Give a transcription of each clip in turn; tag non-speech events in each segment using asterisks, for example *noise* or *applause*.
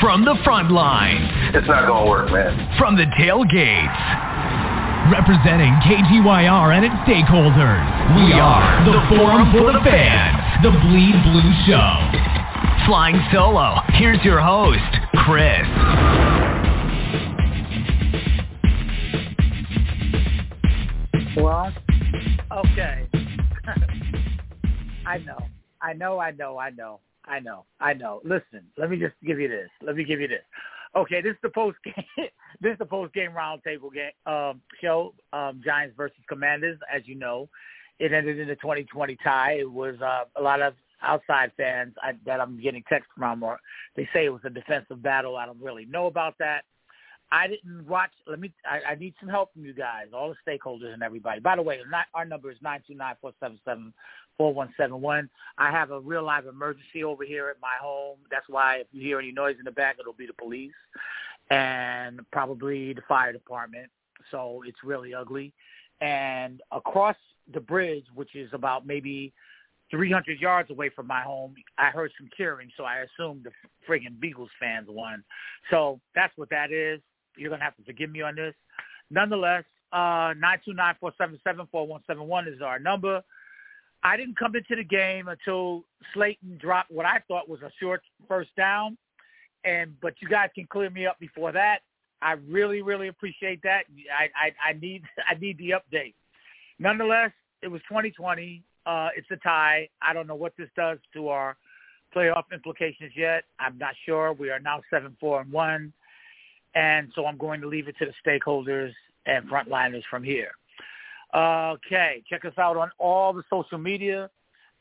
From the front line. It's not going to work, man. From the tailgates. Representing KTYR and its stakeholders, we are the Forum for the Fans, the Bleed Blue Show. Flying solo, here's your host, Chris. Well, okay. *laughs* I know. I know, I know, I know, I know, I know. Listen, let me just give you this. Let me give you this. Okay, this is the post game. *laughs* this is the post game roundtable game um, show. Um, Giants versus Commanders. As you know, it ended in a 2020 tie. It was uh, a lot of outside fans I, that I'm getting texts from, or they say it was a defensive battle. I don't really know about that. I didn't watch. Let me. I, I need some help from you guys, all the stakeholders and everybody. By the way, not, our number is nine two nine four seven seven four one seven one. I have a real live emergency over here at my home. That's why if you hear any noise in the back, it'll be the police and probably the fire department. So it's really ugly. And across the bridge, which is about maybe 300 yards away from my home, I heard some cheering, so I assumed the friggin' Beagles fans won. So that's what that is. You're gonna have to forgive me on this. Nonetheless, uh, nine two nine four seven seven four one seven one is our number. I didn't come into the game until Slayton dropped what I thought was a short first down, and but you guys can clear me up before that. I really, really appreciate that. I, I, I need *laughs* I need the update. Nonetheless, it was 2020. Uh, it's a tie. I don't know what this does to our playoff implications yet. I'm not sure. We are now seven four and one. And so I'm going to leave it to the stakeholders and frontliners from here. Okay, check us out on all the social media,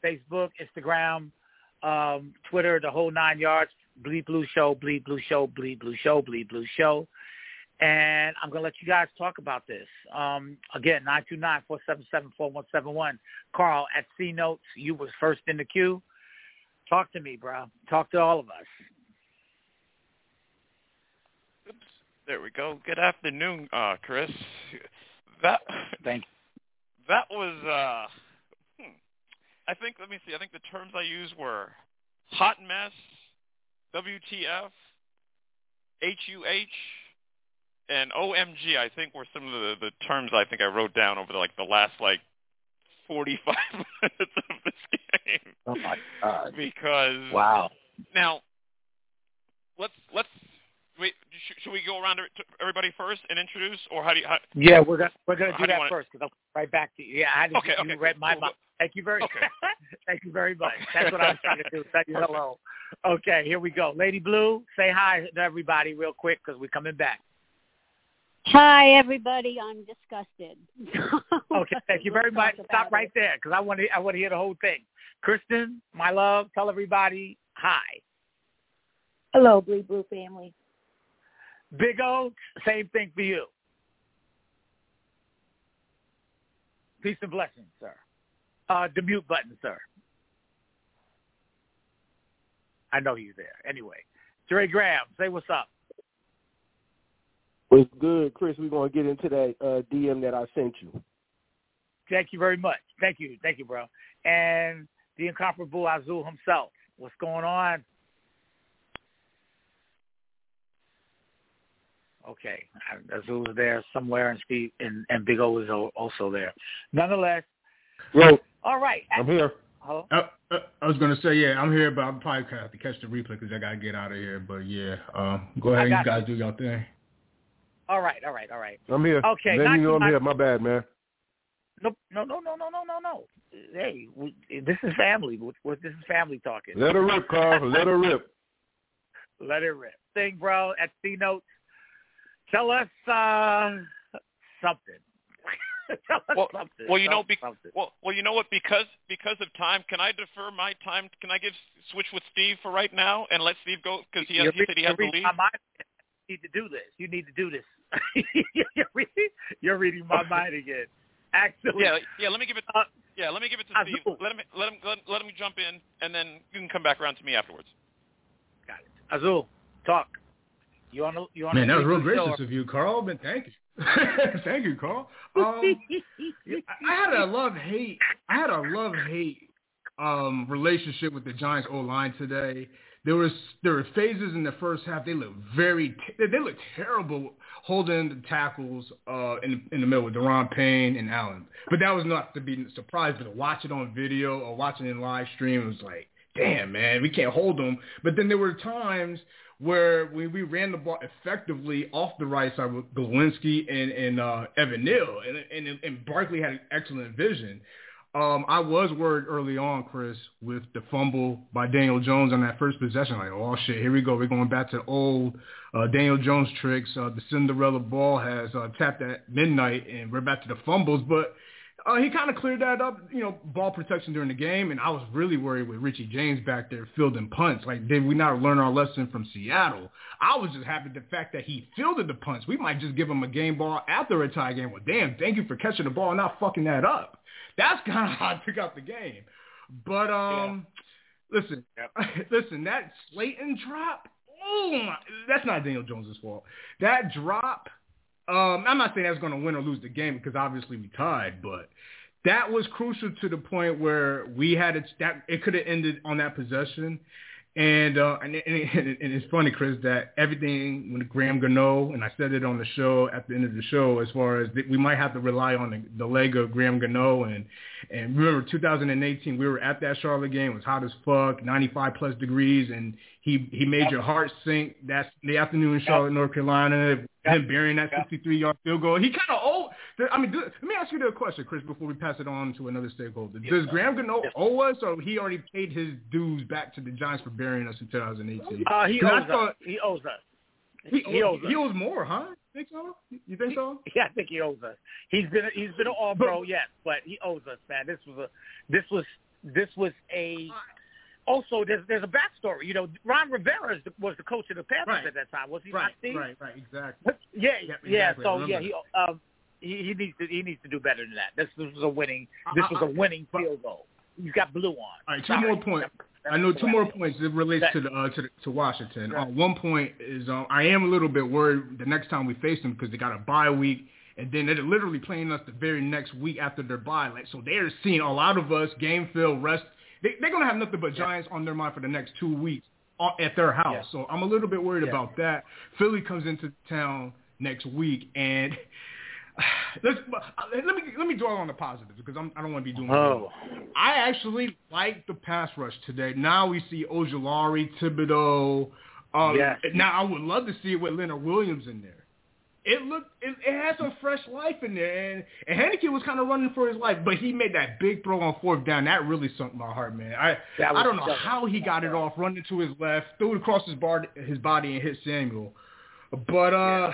Facebook, Instagram, um, Twitter, the whole nine yards. Bleed Blue Show, Bleed Blue Show, Bleed Blue Show, Bleed Blue Show. And I'm going to let you guys talk about this. Um, again, 929-477-4171. Carl, at C Notes, you was first in the queue. Talk to me, bro. Talk to all of us. There we go. Good afternoon, uh, Chris. That thank you. That was uh hmm, I think let me see, I think the terms I used were hot mess, WTF, HUH, and OMG I think were some of the, the terms I think I wrote down over the, like the last like 45 *laughs* minutes of this game. Oh my god. Because wow. Now let's let's Wait, should we go around to everybody first and introduce, or how do you? How, yeah, we're gonna we're gonna do that wanna, first because I'll right back to you. Yeah, I had to okay, you okay, read cool, my cool, mind. Thank you very okay. *laughs* Thank you very much. That's what I was trying to do. Thank *laughs* you. Hello. Okay, here we go. Lady Blue, say hi to everybody real quick because we're coming back. Hi, everybody. I'm disgusted. *laughs* okay, thank you very much. Stop right there because I want to I want to hear the whole thing. Kristen, my love, tell everybody hi. Hello, Blue Blue family. Big O, same thing for you. Peace and blessings, sir. Uh, the mute button, sir. I know you're there. Anyway, Dre Graham, say what's up. What's good, Chris? We're going to get into that uh, DM that I sent you. Thank you very much. Thank you. Thank you, bro. And the incomparable Azul himself. What's going on? Okay, Azul was there somewhere, and Steve and, and Big O was also there. Nonetheless, well, all right. I'm here. Hello. I, I, I was going to say, yeah, I'm here, but I'm probably gonna have to catch the replay because I got to get out of here. But yeah, um, go ahead, you guys you. do your thing. All right, all right, all right. I'm here. Okay, then you know I'm my, here. My bad, man. No, no, no, no, no, no, no, no. Hey, we, this is family. What, this is family talking. Let her rip, Carl. Let her rip. *laughs* Let her rip. Thing, bro. At C notes. Tell us uh, something. *laughs* Tell us well, something. Well, you know, be- well, well, you know what? Because because of time, can I defer my time? Can I give switch with Steve for right now and let Steve go because he, has, he said he has to leave. My mind. You need to do this. You need to do this. *laughs* you're, reading, you're reading my mind again. Actually, yeah, yeah. Let me give it. Uh, yeah, let me give it to Azul. Steve. Let him let him let, let him jump in, and then you can come back around to me afterwards. Got it. Azul, talk. You want to? You want Man, that was real gracious of you, Carl. But thank you. *laughs* thank you, Carl. Um, I had a love hate. I had a love hate um, relationship with the Giants O line today. there was there were phases in the first half. They looked very they looked terrible holding the tackles uh, in in the middle with Daron Payne and Allen. But that was not to be surprised. But to watch it on video or watching it in live stream, it was like, damn man, we can't hold them. But then there were times where we, we ran the ball effectively off the right side with Glowinski and, and uh, Evan Neal, and, and, and Barkley had an excellent vision. Um, I was worried early on, Chris, with the fumble by Daniel Jones on that first possession. Like, oh shit, here we go. We're going back to old uh, Daniel Jones tricks. Uh, the Cinderella ball has uh, tapped at midnight, and we're back to the fumbles. But uh, he kind of cleared that up, you know, ball protection during the game. And I was really worried with Richie James back there fielding punts. Like, did we not learn our lesson from Seattle? I was just happy the fact that he fielded the punts. We might just give him a game ball after a tie game. Well, damn, thank you for catching the ball and not fucking that up. That's *laughs* kind of how I took out the game. But um, yeah. listen, yep. *laughs* listen, that Slayton drop. Oh my, that's not Daniel Jones's fault. That drop. Um, I'm not saying that's going to win or lose the game because obviously we tied, but that was crucial to the point where we had it. That it could have ended on that possession, and, uh, and, and, and it's funny, Chris, that everything when Graham Gano, and I said it on the show at the end of the show, as far as we might have to rely on the, the leg of Graham Gano, and and remember 2018, we were at that Charlotte game, it was hot as fuck, 95 plus degrees, and he he made your heart sink. That's the afternoon in Charlotte, North Carolina. Him burying that 63 yard field goal. He kind of owe. I mean, do, let me ask you the question, Chris, before we pass it on to another stakeholder. Does Graham Gano owe us, or he already paid his dues back to the Giants for burying us in 2018? Uh, he owes thought, us. He owes us. He, he, owes, he owes more, huh? You think so? You think so? Yeah, I think he owes us. He's been he's been an All Pro, yes, but he owes us, man. This was a this was this was a also there's there's a backstory. You know, Ron Rivera was the coach of the Panthers right. at that time, was he right, not? Steve? Right, right, exactly. But, yeah, yep, yeah. Exactly. So yeah, he um he, he needs to he needs to do better than that. This, this was a winning this was a winning field goal. He's got blue on. All right, two Sorry. more points. I know two more points. It relates to the uh, to the, to Washington. Uh, one point is um, I am a little bit worried the next time we face them because they got a bye week and then they're literally playing us the very next week after their bye. Like so, they're seeing a lot of us game fill rest they, they're going to have nothing but Giants on their mind for the next two weeks at their house. Yeah. So I'm a little bit worried yeah. about that. Philly comes into town next week, and *sighs* let's let me let me dwell on the positives because I'm, I don't want to be doing. Oh. I actually like the pass rush today. Now we see Ojulari, Thibodeaux. Um, yes. Now I would love to see it with Leonard Williams in there it looked it, it had some fresh life in there, and and Heinicke was kind of running for his life, but he made that big throw on fourth down. That really sunk my heart, man. I I don't know how he got it off, running to his left, threw it across his bar his body and hit Samuel. But uh,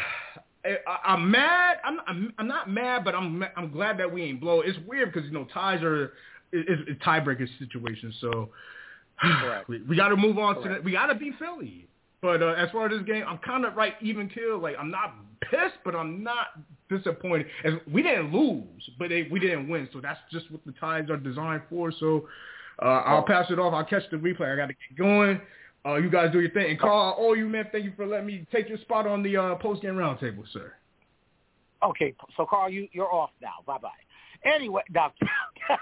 yeah. I, I'm mad. I'm, I'm I'm not mad, but I'm I'm glad that we ain't blow. It's weird because you know ties are is a tiebreaker situation, so. *sighs* we, we got to move on Correct. to that. We got to beat Philly. But uh, as far as this game, I'm kind of right even kill. Like I'm not pissed, but I'm not disappointed. As we didn't lose, but they, we didn't win. So that's just what the ties are designed for. So uh, I'll pass it off. I'll catch the replay. I got to get going. Uh, you guys do your thing. And Carl, oh you man, thank you for letting me take your spot on the uh, post game roundtable, sir. Okay, so Carl, you you're off now. Bye bye. Anyway, doctor. *laughs*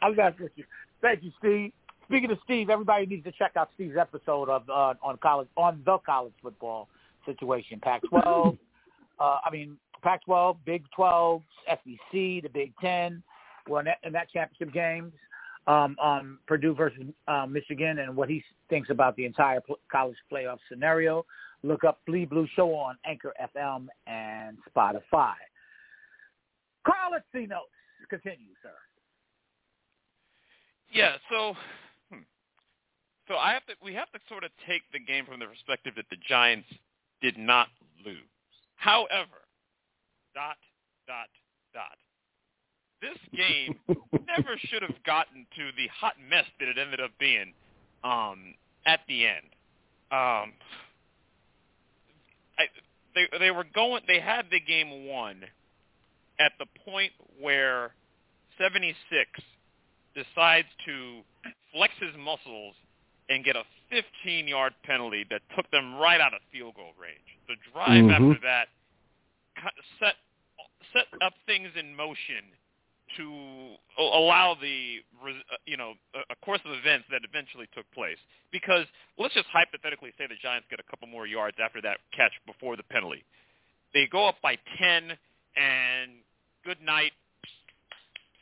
I'm not with you. Thank you, Steve. Speaking of Steve, everybody needs to check out Steve's episode of uh, on college on the college football situation. Pac-12, *laughs* uh, I mean Pac-12, Big 12, SEC, the Big Ten, were in that, in that championship games. Um, um, Purdue versus um, Michigan, and what he thinks about the entire pl- college playoff scenario. Look up Bleed Blue Show on Anchor FM and Spotify. Carl, let's see notes. Continue, sir. Yeah, so so I have to. We have to sort of take the game from the perspective that the Giants did not lose. However, dot dot dot. This game *laughs* never should have gotten to the hot mess that it ended up being um, at the end. Um, I, they they were going. They had the game won at the point where 76 decides to flex his muscles and get a 15-yard penalty that took them right out of field goal range. The drive mm-hmm. after that set set up things in motion to allow the uh, you know a course of events that eventually took place. Because let's just hypothetically say the Giants get a couple more yards after that catch before the penalty. They go up by 10 and good night.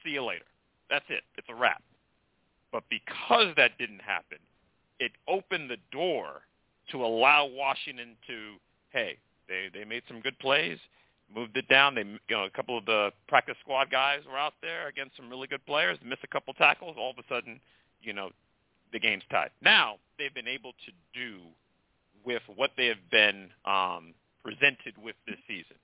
See you later. That's it. It's a wrap. But because that didn't happen, it opened the door to allow Washington to, hey, they they made some good plays moved it down. They, you know, a couple of the practice squad guys were out there against some really good players. Missed a couple tackles. All of a sudden, you know, the game's tied. Now they've been able to do with what they have been um, presented with this season,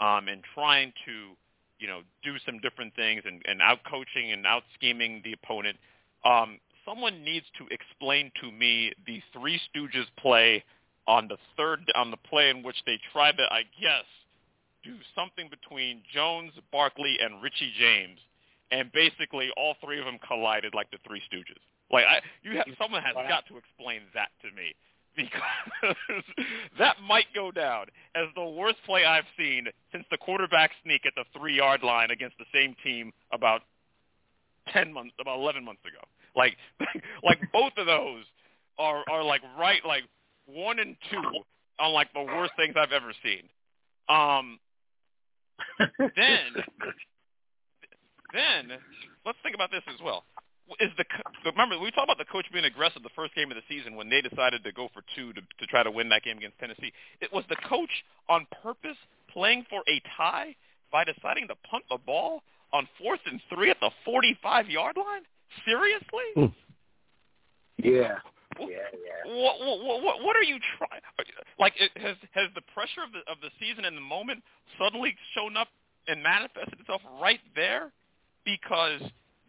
um, and trying to, you know, do some different things and, and out coaching and out scheming the opponent. Um, someone needs to explain to me the Three Stooges play on the third on the play in which they try to, I guess, do something between Jones, Barkley, and Richie James, and basically all three of them collided like the Three Stooges. Like I, you have someone has got to explain that to me *laughs* because that might go down as the worst play I've seen since the quarterback sneak at the three yard line against the same team about ten months, about eleven months ago. Like, *laughs* like both of those are are like right like one and two on like the worst things I've ever seen. Um, then, then let's think about this as well. Is the remember we talked about the coach being aggressive the first game of the season when they decided to go for two to, to try to win that game against Tennessee? It was the coach on purpose playing for a tie by deciding to punt the ball on fourth and three at the 45 yard line. Seriously? Hmm. Yeah. Yeah, yeah. What, what, what, what are you trying? Like, has has the pressure of the of the season and the moment suddenly shown up and manifested itself right there? Because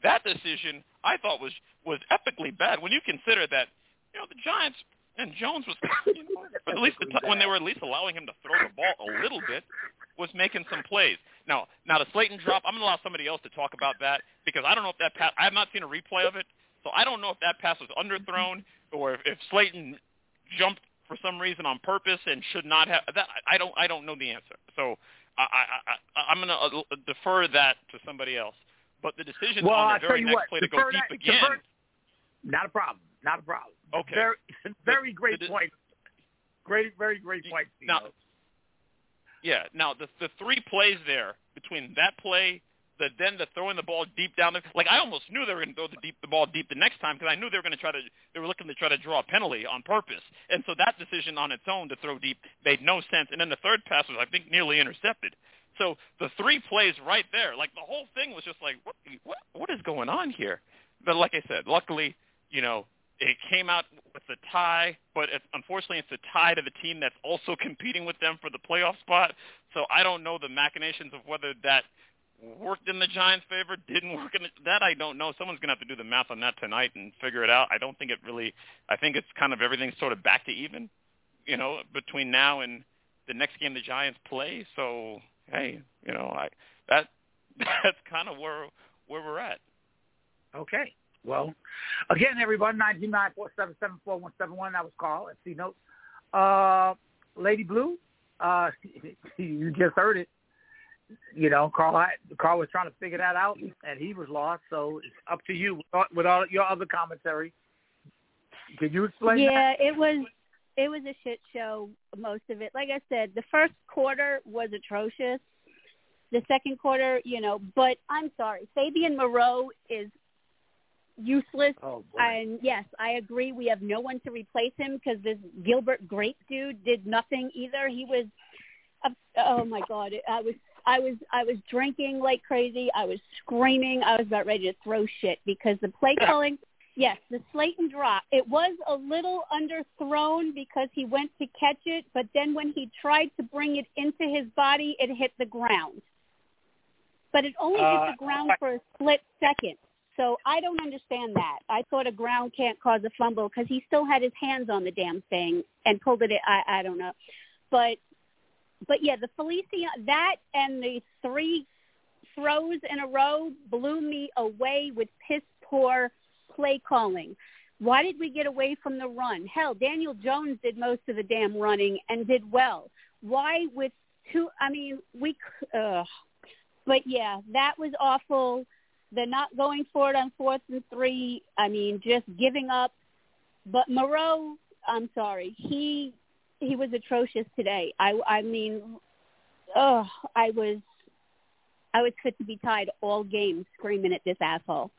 that decision I thought was was epically bad. When you consider that, you know, the Giants and Jones was, *coughs* you know, at least the t- when they were at least allowing him to throw the ball a little bit, was making some plays. Now, now the Slayton drop, I'm gonna allow somebody else to talk about that because I don't know if that pass. I have not seen a replay of it, so I don't know if that pass was underthrown or if, if Slayton jumped for some reason on purpose and should not have that. I don't I don't know the answer. So I, I, I I'm going to uh, defer that to somebody else. But the decision well, on the very next what, play to go deep that, again. Defer, not a problem. Not a problem. Okay. Very, *laughs* very the, great the, point. Great, very great point. Now, yeah. Now the the three plays there between that play the then the throwing the ball deep down there. like I almost knew they were going to throw the deep the ball deep the next time because I knew they were going to try to they were looking to try to draw a penalty on purpose and so that decision on its own to throw deep made no sense and then the third pass was I think nearly intercepted so the three plays right there like the whole thing was just like what what what is going on here but like I said luckily you know it came out with a tie, but unfortunately it's a tie to the team that's also *laughs* competing with them for the playoff spot. So I don't know the machinations of whether that worked in the Giants' favor, didn't *laughs* work in the, that I don't know. Someone's gonna have to do the math on that tonight and figure it out. I don't think it really. I think it's kind of everything's sort of back to even, you know, between now and the next game the Giants play. So hey, you know, I that *laughs* that's kind of where where we're at. Okay. Well, again, everybody, nine two nine four seven seven four one seven one. That was Carl at C Notes. Uh, Lady Blue, uh, *laughs* you just heard it you know, Carl Carl was trying to figure that out, and he was lost. So it's up to you with all your other commentary. Can you explain? Yeah, that? it was it was a shit show. Most of it, like I said, the first quarter was atrocious. The second quarter, you know, but I'm sorry, Fabian Moreau is useless. Oh, and yes, I agree. We have no one to replace him because this Gilbert Grape dude did nothing either. He was, oh my god, I was I was I was drinking like crazy. I was screaming. I was about ready to throw shit because the play calling. Yes, the Slayton drop. It was a little underthrown because he went to catch it, but then when he tried to bring it into his body, it hit the ground. But it only uh, hit the ground for a split second. So I don't understand that. I thought a ground can't cause a fumble because he still had his hands on the damn thing and pulled it. I I don't know, but but yeah, the Felicia that and the three throws in a row blew me away with piss poor play calling. Why did we get away from the run? Hell, Daniel Jones did most of the damn running and did well. Why with two? I mean, we. Uh, but yeah, that was awful. They're not going for it on fourth and three. I mean, just giving up. But Moreau, I'm sorry, he he was atrocious today. I I mean, oh, I was I was fit to be tied all game screaming at this asshole.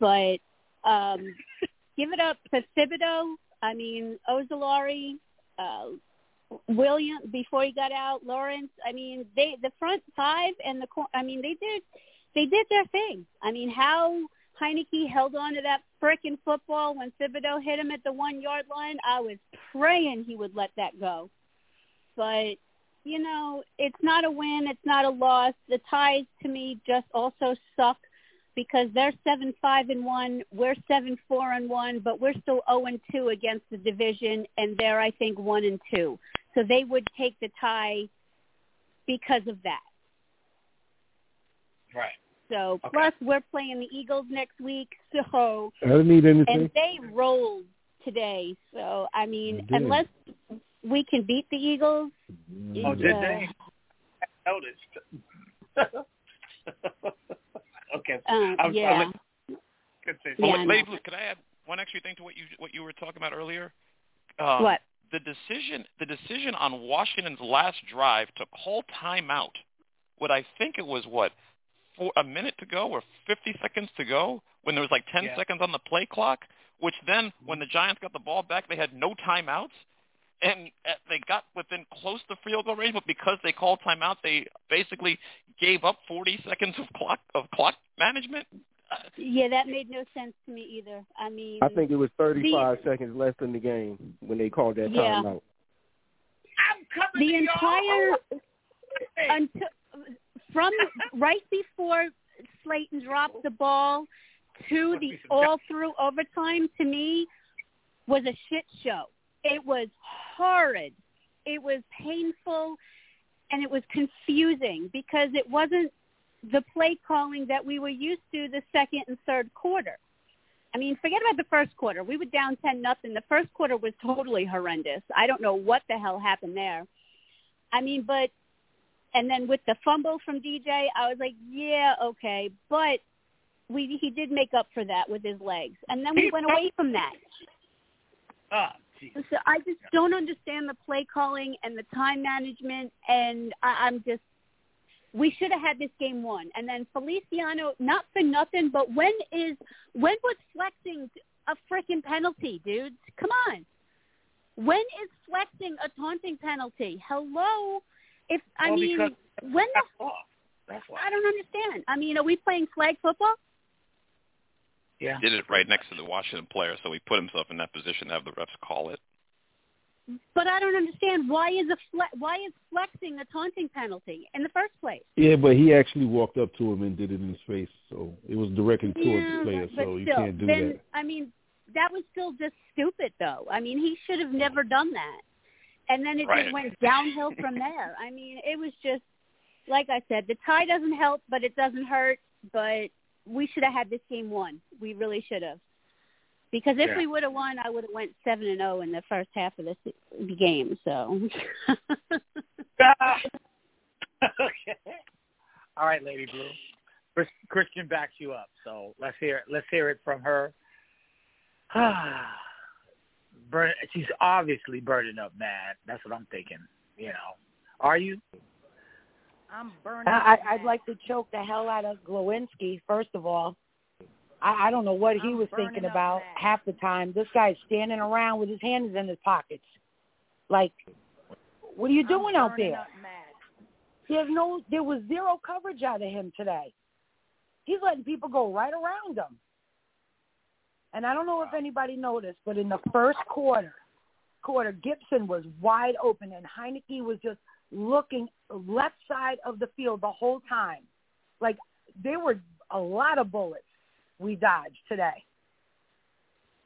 But um give it up to Thibodeaux. I mean, Ojulari, uh, William before he got out, Lawrence. I mean, they the front five and the I mean, they did they did their thing. I mean, how Heinicke held on to that frickin' football when Thibodeaux hit him at the one yard line. I was praying he would let that go. But you know, it's not a win, it's not a loss. The ties to me just also suck because they're seven five and one, we're seven four and one, but we're still zero and two against the division, and they're I think one and two. So they would take the tie because of that. Right. So Okay. plus we're playing the Eagles next week, so I don't need anything. and they rolled today. So I mean, They unless we can beat the Eagles, Oh, did uh, they? I noticed. *laughs* okay. Uh, I was- I yeah. was- could say Well, Yeah, I Lady. Blue, could I add one extra thing to what you what you were talking about earlier? Um, what? the decision the decision on Washington's last drive to call timeout, what I think it was what for a minute to go or 50 seconds to go when there was like 10 Yeah. seconds on the play clock, which then when the Giants got the ball back they had no timeouts and uh, they got within close to field goal range, but because they called timeout, they basically gave up 40 seconds of clock of clock management. Uh, Yeah, that made no sense to me either. I mean, I think it was 35 seconds left in the game when they called that Yeah. timeout. I'm coming the to entire y'all. Hey. until from right before Slayton dropped the ball to the all through overtime to me was a shit show. It was horrid. It was painful and it was confusing because it wasn't the play calling that we were used to the second and third quarter. I mean, forget about the first quarter. We were down ten nothing. The first quarter was totally horrendous. I don't know what the hell happened there. I mean, but and then with the fumble from DJ, I was like, yeah, okay, but we he did make up for that with his legs, and then we went away from that. Ah, geez. So I just don't understand the play calling and the time management, and I, I'm just. We should have had this game won, and then Feliciano, not for nothing, but when is when was flexing a freaking penalty, dude? Come on. When is flexing a taunting penalty? Hello. If I Well, mean, because when the off. That's why. I don't understand. I mean, are we playing flag football? Yeah. He did it right next to the Washington player, so he put himself in that position to have the refs call it. But I don't understand why is a fle- why is flexing a taunting penalty in the first place? Yeah, but he actually walked up to him and did it in his face, so it was directly towards the player, but so you can't do then, that. I mean, that was still just stupid, though. I mean, he should have never done that. And then it Right. just went downhill from there. I mean, it was just like I said, the tie doesn't help, but it doesn't hurt. But we should have had this game won. We really should have. Because if Yeah. we would have won, I would have went seven and zero in the first half of this game. So. *laughs* okay. All right, Lady Blue. Christian backs you up, so let's hear let's hear it from her. *sighs* *sighs* Burn, she's obviously burning up mad. That's what I'm thinking. You know, are you? I'm burning. I, I'd like to choke the hell out of Glowinski. First of all, I, I don't know what he I'm was thinking about mad. half the time. This guy's standing around with his hands in his pockets. Like, what are you doing I'm out there? up mad. There's no, there was zero coverage out of him today. He's letting people go right around him. And I don't know if anybody noticed, but in the first quarter, quarter Gibson was wide open, and Heinicke was just looking left side of the field the whole time. Like there were a lot of bullets we dodged today.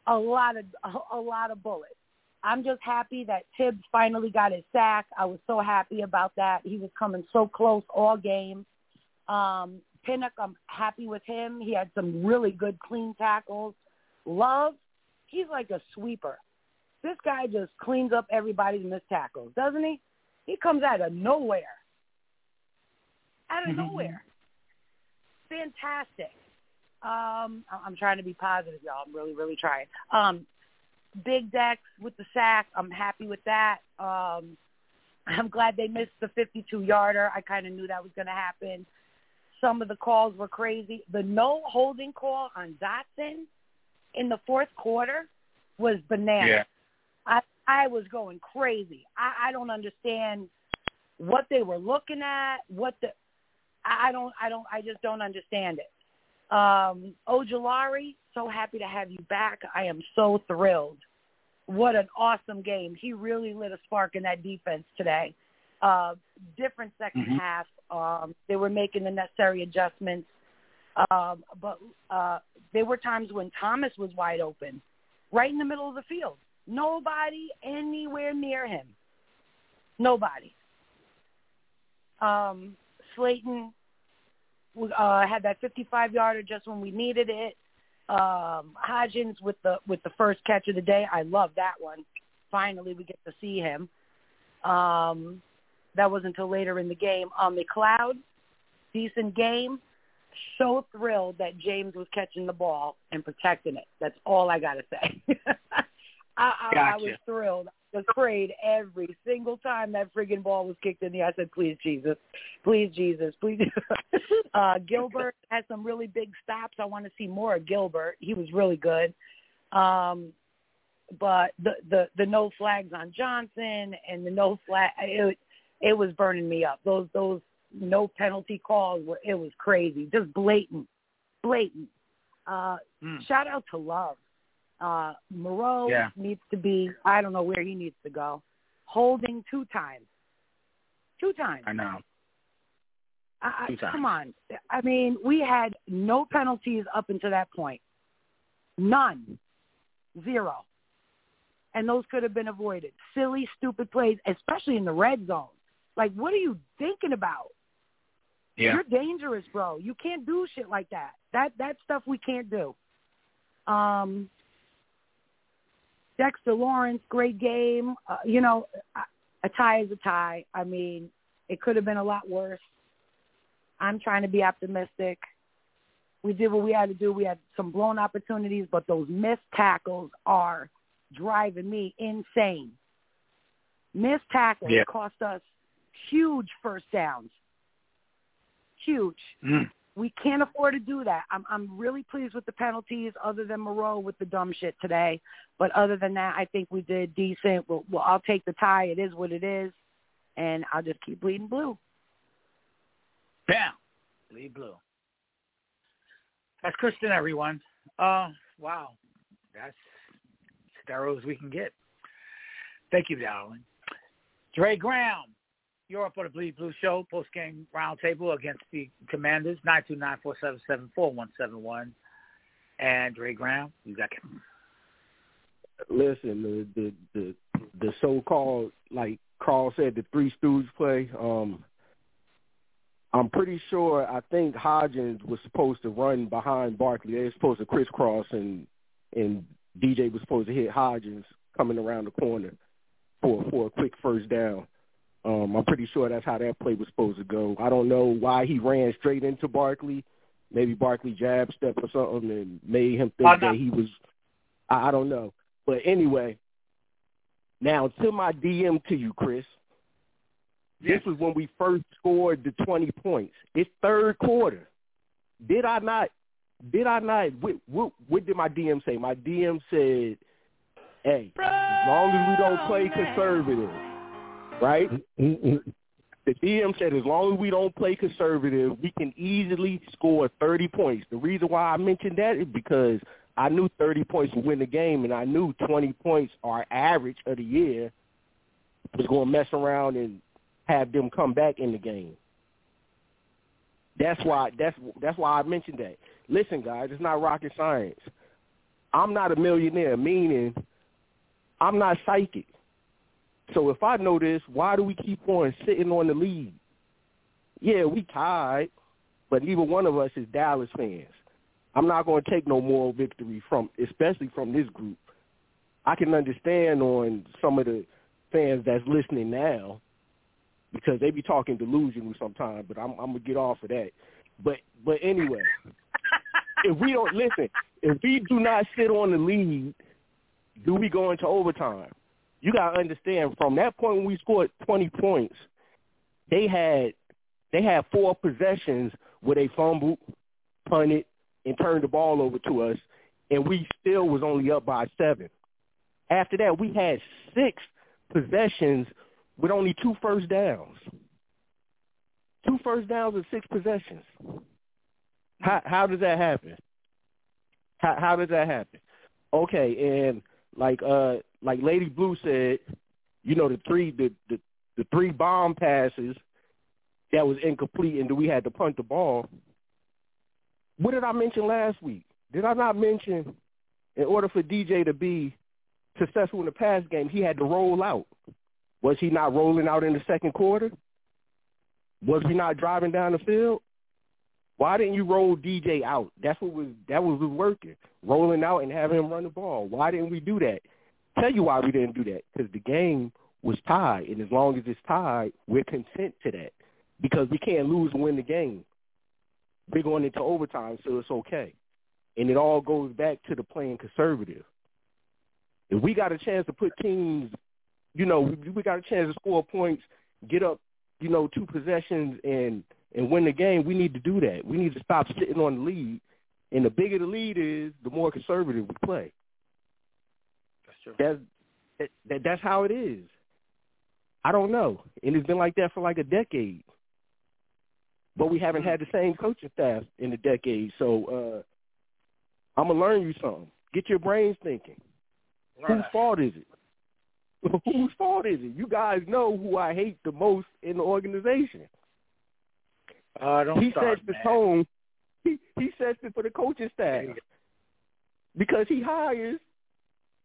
A lot of a, *laughs* a lot of bullets. I'm just happy that Tibbs finally got his sack. I was so happy about that. He was coming so close all game. Um, Pinnock, I'm happy with him. He had some really good clean tackles. Love, he's like a sweeper. This guy just cleans up everybody's missed tackles, doesn't he? He comes out of nowhere. Out of Mhm. nowhere. Fantastic. Um, I'm trying to be positive, y'all. I'm really, really trying. Um, big Dex with the sack. I'm happy with that. Um, *laughs* I'm glad they missed the 52 yarder. I kind of knew that was going to happen. Some of the calls were crazy. The no holding call on Dotson in the fourth quarter was bananas. Yeah. I I was going crazy. I, I don't understand what they were looking at. What the I I don't I don't I just don't understand it. Um, Ojulari, so happy to have you back. I am so thrilled. What an awesome game. He really lit a spark in that defense today. Uh, different 2nd Mhm. half. Um, they were making the necessary adjustments. Um, but uh, there were times when Thomas was wide open, right in the middle of the field. Nobody anywhere near him. Nobody. Um, Slayton uh, had that 55 yarder just when we needed it. Um, Hodgins with the with the first catch of the day. I love that one. Finally, we get to see him. Um, that wasn't until later in the game. On the cloud, decent game. So thrilled that James was catching the ball and protecting it. That's all I got to say. *laughs* I, I, I was thrilled. I prayed every single time that friggin' ball was kicked in the air. I said, please, Jesus. Please, Jesus. Please. *laughs* uh, Gilbert had some really big stops. I want to see more of Gilbert. He was really good. Um, but the, the, the no flags on Johnson and the no flag, it, it was burning me up. Those, those no penalty calls it was crazy. Just blatant, blatant. Uh, Mm. shout out to Love. Uh, Moreau Yeah. needs to be, I don't know where he needs to go. Holding two times. Two times. I know. I, Two times. come on. I mean, we had no penalties up until that point. None. Zero. And those could have been avoided. Silly, stupid plays, especially in the red zone. Like, what are you thinking about? Yeah. You're dangerous, bro. You can't do shit like that. That that stuff we can't do. Um, Dexter Lawrence, great game. Uh, you know, a- a tie is a tie. I mean, it could have been a lot worse. I'm trying to be optimistic. We did what we had to do. We had some blown opportunities, but those missed tackles are driving me insane. Missed tackles Yeah. cost us huge first downs. Huge. Mm. We can't afford to do that. I'm I'm really pleased with the penalties, other than Moreau with the dumb shit today. But other than that, I think we did decent. Well, well I'll take the tie. It is what it is, and I'll just keep bleeding blue. Bam. Bleed blue. That's Kristen, everyone. Uh, wow. That's as thorough as we can get. Thank you, darling. Dre Graham, you're up on the Bleed Blue Show, post-game roundtable against the Commanders, 929-477-4171. And Dre Graham, you got listen, the the the, the so called like Carl said, the three stooges play. Um, I'm pretty sure. I think Hodgins was supposed to run behind Barkley. They were supposed to crisscross, and and DJ was supposed to hit Hodgins coming around the corner for for a quick first down. Um, I'm pretty sure that's how that play was supposed to go. I don't know why he ran straight into Barkley. Maybe Barkley jab step or something and made him think that he was. I, I don't know. But anyway, now to my DM to you, Chris. This was when we first scored the 20 points. It's third quarter. Did I not? Did I not? What, what, what did my DM say? My DM said, "Hey, as long as we don't play conservative, right?" Mm-hmm. Mm-hmm. The DM said, as long as we don't play conservative, we can easily score 30 points. The reason why I mentioned that is because I knew 30 points would win the game, and I knew 20 points, our average of the year, was going to mess around and have them come back in the game. That's why that's that's why I mentioned that. Listen, guys, it's not rocket science. I'm not a millionaire, meaning I'm not psychic. So if I know this, why do we keep on sitting on the lead? Yeah, we tied, but neither one of us is Dallas fans. I'm not going to take no moral victory from, especially from this group. I can understand on some of the fans that's listening now because they be talking delusional sometimes, but I'm, I'm gonna get off of that. But but anyway, *laughs* if we don't listen, if we do not sit on the lead, do we go into overtime? You gotta understand from that point when we scored twenty points, they had they had four possessions where they fumbled, punted, and turned the ball over to us, and we still was only up by seven. After that, we had six possessions with only two first downs. Two first downs and six possessions. How how does that happen? How how does that happen? Okay, and like uh like Lady Blue said, you know the three the the, the three bomb passes that was incomplete and we had to punt the ball. What did I mention last week? Did I not mention in order for DJ to be successful in the pass game, he had to roll out. Was he not rolling out in the second quarter? Was he not driving down the field? Why didn't you roll DJ out? That's what was that was working, rolling out and having him run the ball. Why didn't we do that? Tell you why we didn't do that because the game was tied, and as long as it's tied, we're content to that because we can't lose and win the game. We're going into overtime, so it's okay, and it all goes back to the playing conservative. If we got a chance to put teams, you know, we, we got a chance to score points, get up, you know, two possessions and and win the game, we need to do that. We need to stop sitting on the lead. And the bigger the lead is, the more conservative we play. That's true. That's that, that, that's how it is. I don't know, and it's been like that for like a decade. But we haven't had the same coaching staff in a decade, so uh I'm gonna learn you something. Get your brains thinking. Right. Whose fault is it? *laughs* Whose fault is it? You guys know who I hate the most in the organization. Uh, don't he start, sets the man. tone. He he sets it for the coaching staff because he hires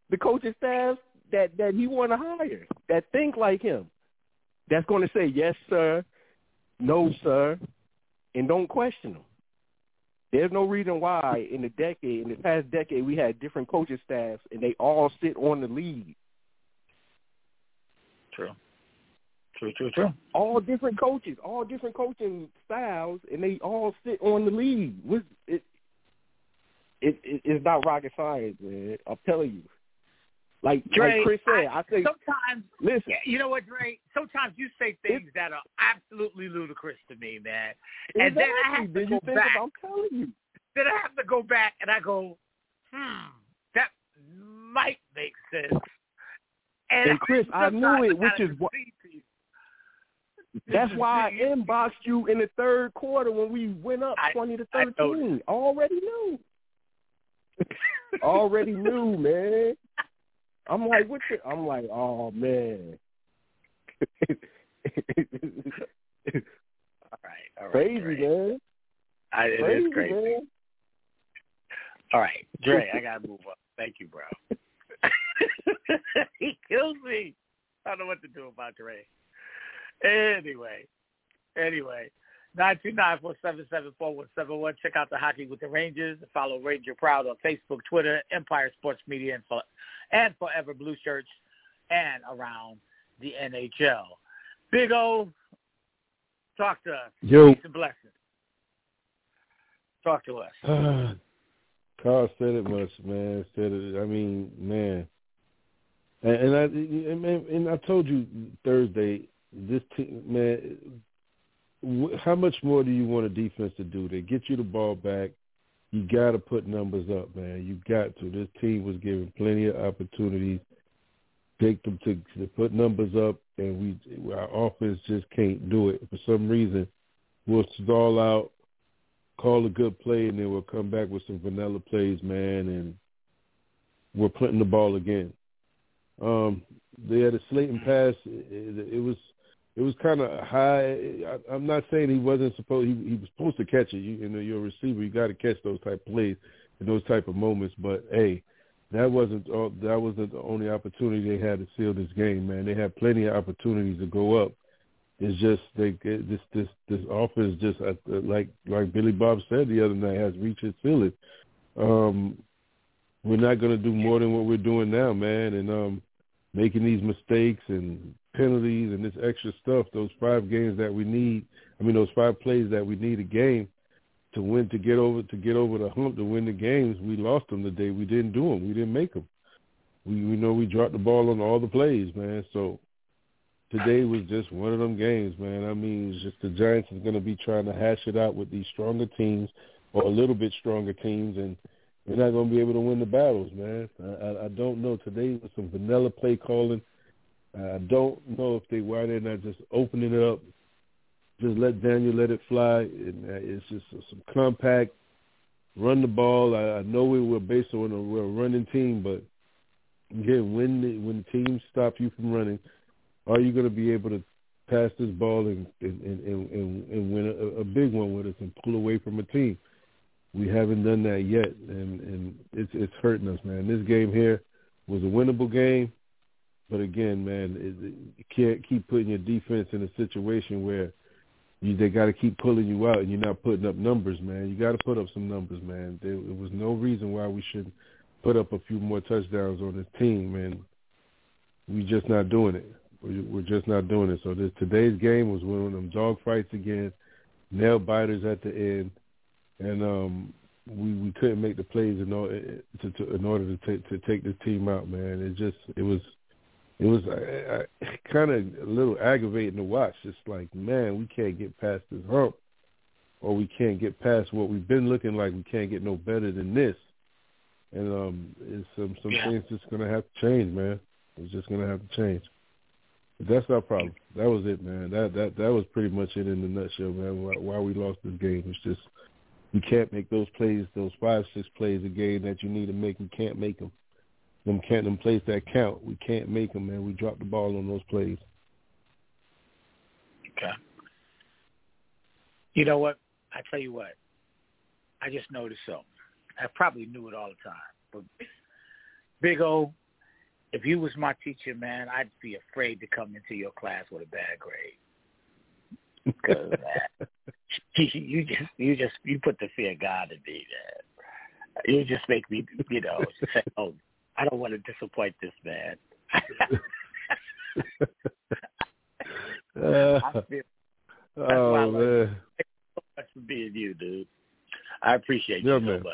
the coaching staff that that he want to hire that think like him. That's going to say yes, sir, no, sir, and don't question them. There's no reason why in the decade, in the past decade, we had different coaching staffs and they all sit on the lead. True. True, true, true. All different coaches, all different coaching styles, and they all sit on the lead. It, it, it, it's not rocket science, man. I'm telling you. Like, Dre, like Chris said, I, think. sometimes Listen, you know what, Dre? Sometimes you say things that are absolutely ludicrous to me, man. And then I have to Did go you think back. I'm telling you. Then I have to go back and I go, hmm, that might make sense. And, And Chris, I knew it, which is what- concede to you. That's why I *laughs* inboxed you in the third quarter when we went up I- twenty to thirteen. Already knew. Already knew, man. *laughs* I'm like, what? The, I'm like, oh man. *laughs* All right, all right. crazy, Dre. man. I, it Crazy, is crazy. man. All right, Dre, I gotta move up. Thank you, bro. *laughs* he kills me. I don't know what to do about Dre. Anyway, anyway, nine two nine four seven seven four one seven one. Check out the Hockey with the Rangers. Follow Ranger Proud on Facebook, Twitter, Empire Sports Media, and, for, and Forever Blue Shirts, and around the NHL. Big O, talk to us. Yo. Peace and blessings. Talk to us. *sighs* Carl said it much, man. Said it. I mean, man. And, and I and, and I told you Thursday, this team, man. How much more do you want a defense to do? They get you the ball back. You got to put numbers up, man. You got to. This team was given plenty of opportunities. Take them to, to put numbers up, and we our offense just can't do it for some reason. We'll stall out, call a good play, and then we'll come back with some vanilla plays, man, and we're putting the ball again. Um, they had a Slayton pass. It, It, it was it was kind of high. I, I'm not saying he wasn't supposed. He, he was supposed to catch it. You, you know, you're a receiver. You got to catch those type of plays and those type of moments. But hey, that wasn't all, that wasn't the only opportunity they had to seal this game, man. They had plenty of opportunities to go up. It's just they this this this offense just uh, like like Billy Bob said the other night has reached its ceiling. Um, we're not going to do more than what we're doing now, man, and um, making these mistakes and penalties and this extra stuff. Those five games that we need, I mean, those five plays that we need a game to win to get over to get over the hump to win the games. We lost them today. We didn't do them. We didn't make them. We we know we dropped the ball on all the plays, man. So today was just one of them games, man. I mean, it's just the Giants is going to be trying to hash it out with these stronger teams or a little bit stronger teams, and we're not going to be able to win the battles, man. I, I, I don't know. Today was some vanilla play calling. I don't know if they why they're not just opening it up, just let Daniel let it fly. And uh, it's just some compact, run the ball. I, I know we were based on a, we're a running team, but again, when the, when teams stop you from running, are you going to be able to pass this ball and and and, and, and win a, a big one with us and pull away from a team? We haven't done that yet, and and it's it's hurting us, man. This game here was a winnable game, but again, man, it, you can't keep putting your defense in a situation where you they got to keep pulling you out, and you're not putting up numbers, man. You got to put up some numbers, man. There, there was no reason why we shouldn't put up a few more touchdowns on this team, and we just not doing it. We're just not doing it. So this, today's game was one of them dog fights again, nail biters at the end, and um, we we couldn't make the plays in order to, to in order to take to take this team out. Man, it just it was it was uh, *laughs* kind of a little aggravating to watch. It's like, man, we can't get past this hump, or we can't get past what we've been looking like. We can't get no better than this. And um, it's some some yeah. things just gonna have to change, man. It's just gonna have to change. But that's our problem. That was it, man. That that that was pretty much it in the nutshell, man. Why, why we lost this game? It's just we can't make those plays, those five six plays a game that you need to make. We can't make them. Them can't them plays that count. We can't make them, man. We dropped the ball on those plays. Okay. You know what? I tell you what. I just noticed something. I probably knew it all the time, but Big O, if you was my teacher, man, I'd be afraid to come into your class with a bad grade. Because that. *laughs* *laughs* you just you just you put the fear of God in me, man. You just make me, you know, say, "Oh, I don't want to disappoint this man." uh, I feel, that's oh why I man! So much for being you, dude. I appreciate yeah, you man. so much.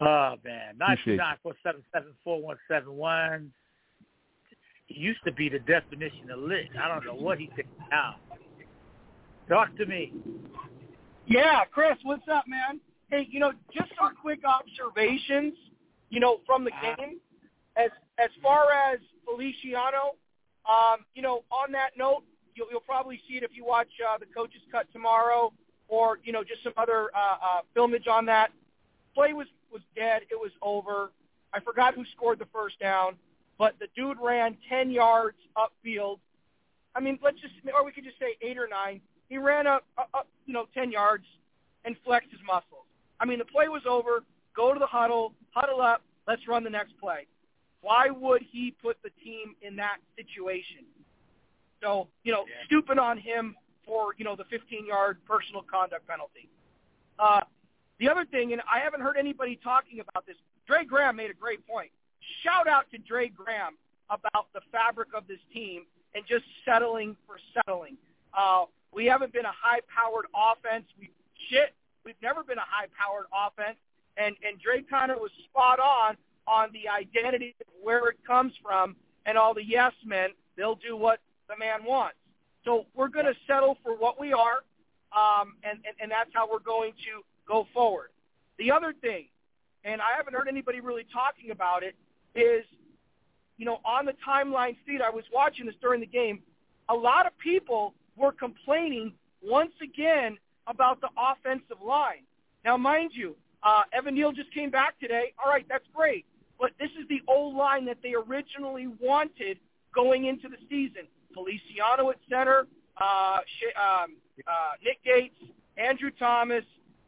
Oh man, nine two nine four seven seven four one seven one. He used to be the definition of lit. I don't know what he thinks now. Talk to me. Yeah, Chris, what's up, man? Hey, you know, just some quick observations, you know, from the game. As as far as Feliciano, um, you know, on that note, you'll, you'll probably see it if you watch uh, the coaches cut tomorrow, or you know, just some other uh, uh, filmage on that. Play was was dead. It was over. I forgot who scored the first down, but the dude ran 10 yards upfield. I mean, let's just, or we could just say eight or nine. He ran up, up, up you know, 10 yards and flexed his muscles. I mean, the play was over. Go to the huddle, huddle up. Let's run the next play. Why would he put the team in that situation? So, you know, yeah. stupid on him for, you know, the 15-yard personal conduct penalty. Uh, the other thing, and I haven't heard anybody talking about this, Dre Graham made a great point. Shout out to Dre Graham about the fabric of this team and just settling for settling. Uh, we haven't been a high-powered offense. We shit. We've never been a high-powered offense, and and Dre Connor was spot on on the identity of where it comes from, and all the yes men. They'll do what the man wants. So we're going to settle for what we are, um, and, and and that's how we're going to go forward. The other thing, and I haven't heard anybody really talking about it, is, you know, on the timeline feed, I was watching this during the game, a lot of people were complaining once again about the offensive line. Now, mind you, uh, Evan Neal just came back today. All right, that's great. But this is the old line that they originally wanted going into the season. Feliciano at center, uh, um, uh, Nick Gates, Andrew Thomas,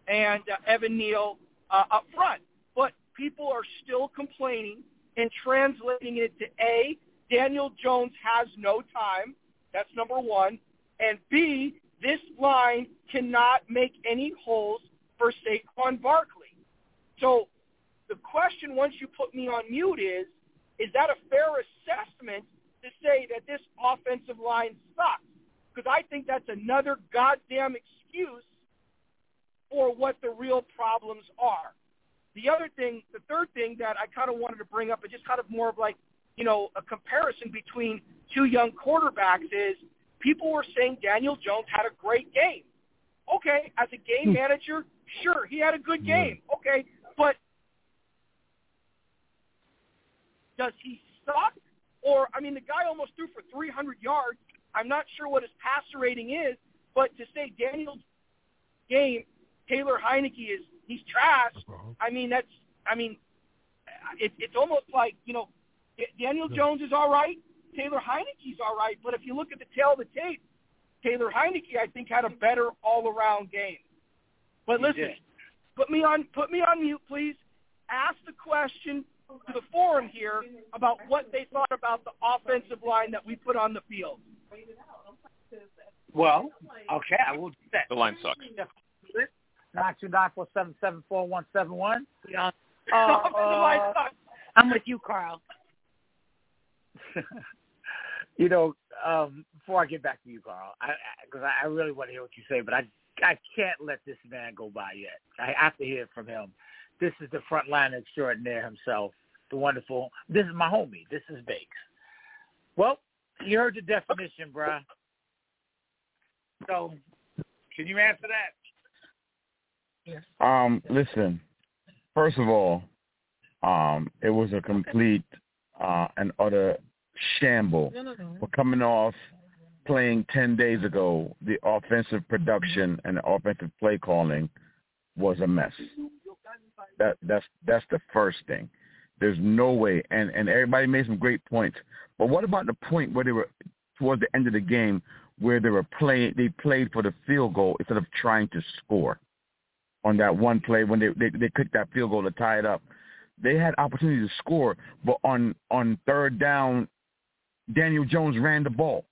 and uh, Evan Neal uh, up front. But people are still complaining and translating it to A, Daniel Jones has no time. That's number one. And B, this line cannot make any holes for Saquon Barkley. So the question once you put me on mute is, is that a fair assessment to say that this offensive line sucks? Because I think that's another goddamn excuse for what the real problems are. The other thing, the third thing that I kind of wanted to bring up, and just kind of more of like, you know, a comparison between two young quarterbacks is people were saying Daniel Jones had a great game. Okay, as a game hmm. manager, sure, he had a good game. Okay, but does he suck? Or, I mean, the guy almost threw for 300 yards. I'm not sure what his passer rating is, but to say Daniel's game, Taylor Heinicke is he's trash. Uh-huh. I mean, that's I mean, it, it's almost like you know, Daniel Jones is all right, Taylor Heinicke's all right, but if you look at the tail of the tape, Taylor Heinicke I think had a better all-around game. But listen, put me on put me on mute, please. Ask the question to the forum here about what they thought about the offensive line that we put on the field. Well, okay, I will do that. The line sucks. Nine two nine four seven seven four one seven one. *laughs* Uh, Offensive line sucks. I'm with you, Carl. *laughs* you know, um, before I get back to you, Carl, because I, I, I really want to hear what you say, but I I can't let this man go by yet. I have to hear from him. This is the front line extraordinaire himself, the wonderful. This is my homie. This is Bakes. Well, you heard the definition, bruh. So, can you answer that? Yes. Um, listen. First of all, um, it was a complete uh, and utter shamble. For coming off playing ten days ago, the offensive production and the offensive play calling was a mess. That that's that's the first thing. There's no way, and and everybody made some great points. But what about the point where they were towards the end of the game where they were playing? They played for the field goal instead of trying to score on that one play when they they, they kicked that field goal to tie it up. They had opportunity to score, but on on third down, Daniel Jones ran the ball.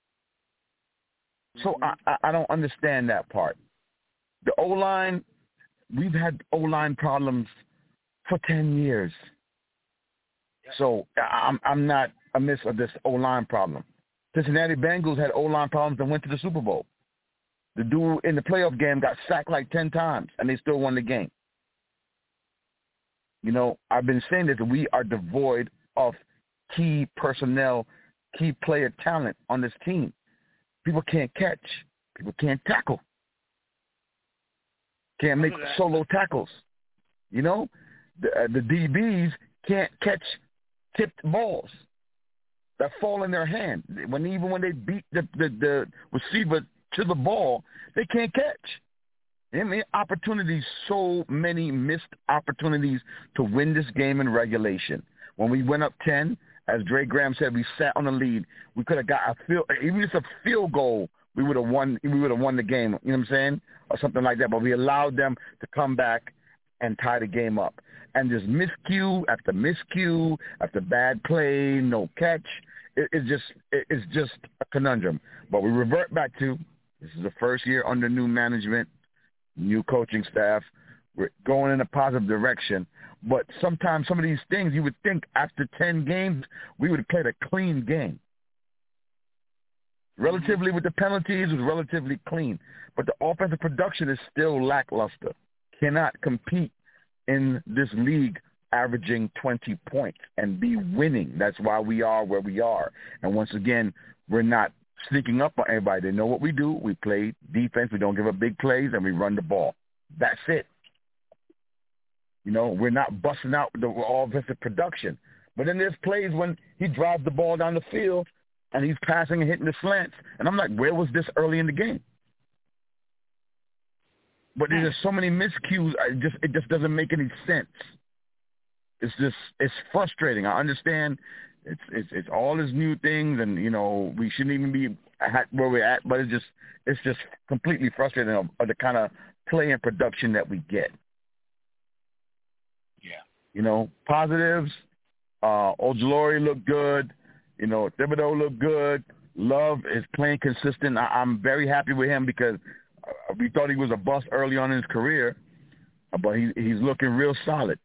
So mm-hmm. I I don't understand that part. The O line, we've had O line problems for ten years. So I'm I'm not amiss of this O line problem. Cincinnati Bengals had O line problems and went to the Super Bowl. The dude in the playoff game got sacked like ten times and they still won the game. You know, I've been saying that we are devoid of key personnel, key player talent on this team. People can't catch. People can't tackle. Can't make solo tackles. You know, the, uh, the DBs can't catch tipped balls that fall in their hand. When even when they beat the the, the receiver to the ball, they can't catch. I mean, opportunities, so many missed opportunities to win this game in regulation. When we went up ten, as Dre Graham said, we sat on the lead. We could have got a field, even just a field goal, we would have won. We would have won the game. You know what I'm saying, or something like that. But we allowed them to come back and tie the game up. And just miscue after miscue after bad play, no catch. It, it's just it, it's just a conundrum. But we revert back to this is the first year under new management, new coaching staff. We're going in a positive direction. But sometimes some of these things you would think after 10 games, we would have played a clean game. Mm-hmm. Relatively with the penalties, it was relatively clean. But the offensive production is still lackluster. Cannot compete in this league averaging 20 points and be winning. That's why we are where we are. And once again, we're not sneaking up on everybody. They know what we do. We play defense. We don't give up big plays, and we run the ball. That's it. You know, we're not busting out the offensive production. But then there's plays when he drives the ball down the field and he's passing and hitting the slants. And I'm like, where was this early in the game? But there's just so many miscues. I just it just doesn't make any sense. It's just it's frustrating. I understand it's it's it's all these new things, and you know we shouldn't even be at where we're at. But it's just it's just completely frustrating of, of the kind of play and production that we get. You know, positives. Uh, Ojulari looked good. You know, Thibodeaux looked good. Love is playing consistent. I, I'm very happy with him because uh, we thought he was a bust early on in his career, but he, he's looking real solid.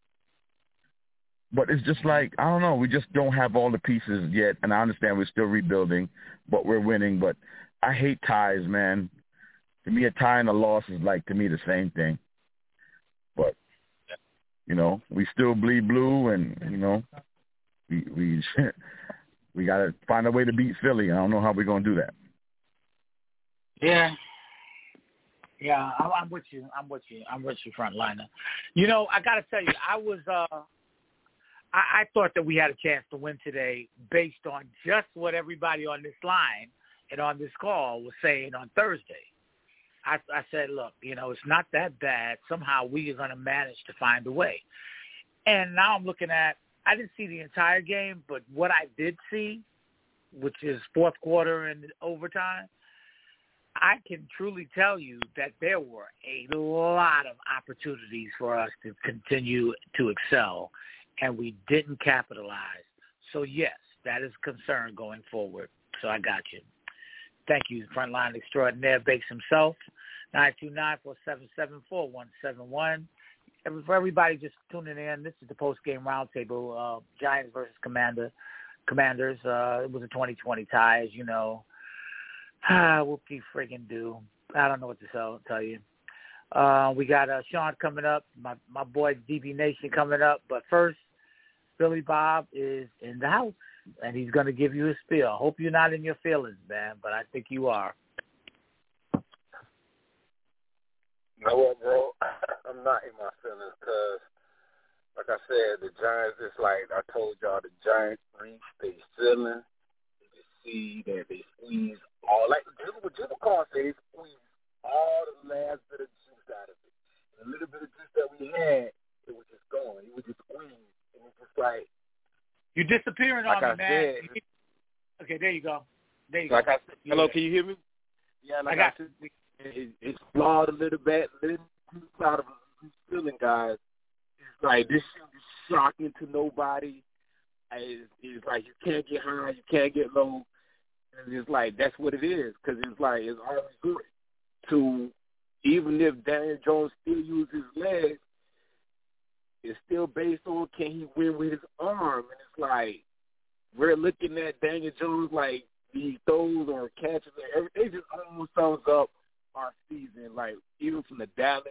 But it's just like I don't know. We just don't have all the pieces yet, and I understand we're still rebuilding, but we're winning. But I hate ties, man. To me, a tie and a loss is like to me the same thing. But you know, we still bleed blue, and you know, we we *laughs* we got to find a way to beat Philly. I don't know how we're gonna do that. Yeah. Yeah, I'm, with you. I'm with you. I'm with you, frontliner. You know, I got to tell you, I was. uh I, I thought that we had a chance to win today based on just what everybody on this line and on this call was saying on Thursday. I, I said, look, you know, it's not that bad. Somehow we are going to manage to find a way. And now I'm looking at, I didn't see the entire game, but what I did see, which is fourth quarter and overtime, I can truly tell you that there were a lot of opportunities for us to continue to excel, and we didn't capitalize. So, yes, that is a concern going forward. So I got you. Thank you, Frontline Extraordinaire Bakes himself. 929-477-4171. For everybody just tuning in, this is the post-game roundtable, uh, Giants versus Commander, Commanders. Uh, it was a 2020 tie, as you know. *sighs* Ah, whoopie friggin' do. I don't know what to tell, tell you. Uh, we got uh, Sean coming up, my my boy DB Nation coming up. But first, Billy Bob is in the house and he's going to give you a spiel. I hope you're not in your feelings, man, but I think you are. What, bro? I'm not in my feelings because, like I said, the Giants, it's like I told y'all, the Giants reach their ceiling. You can see that they squeeze all, like Jimmy Carr said, they squeeze all the last bit of juice out of it. And a little bit of juice that we had, it was just gone. It was just squeezed. And it's just like, you're disappearing like on I me, man. Said, okay, there you go. There you like go. I said, hello, can you hear me? Yeah, like I got I said, it, it's flawed a little bit. Little out of a feeling, guys. It's like this is shocking to nobody. It's, it's like you can't get high, you can't get low. And it's like that's what it is because it's like it's always good to even if Daniel Jones still uses his legs, it's still based on can he win with his arm, and it's like we're looking at Daniel Jones like he throws or catches. It just almost sums up our season. Like even from the Dallas,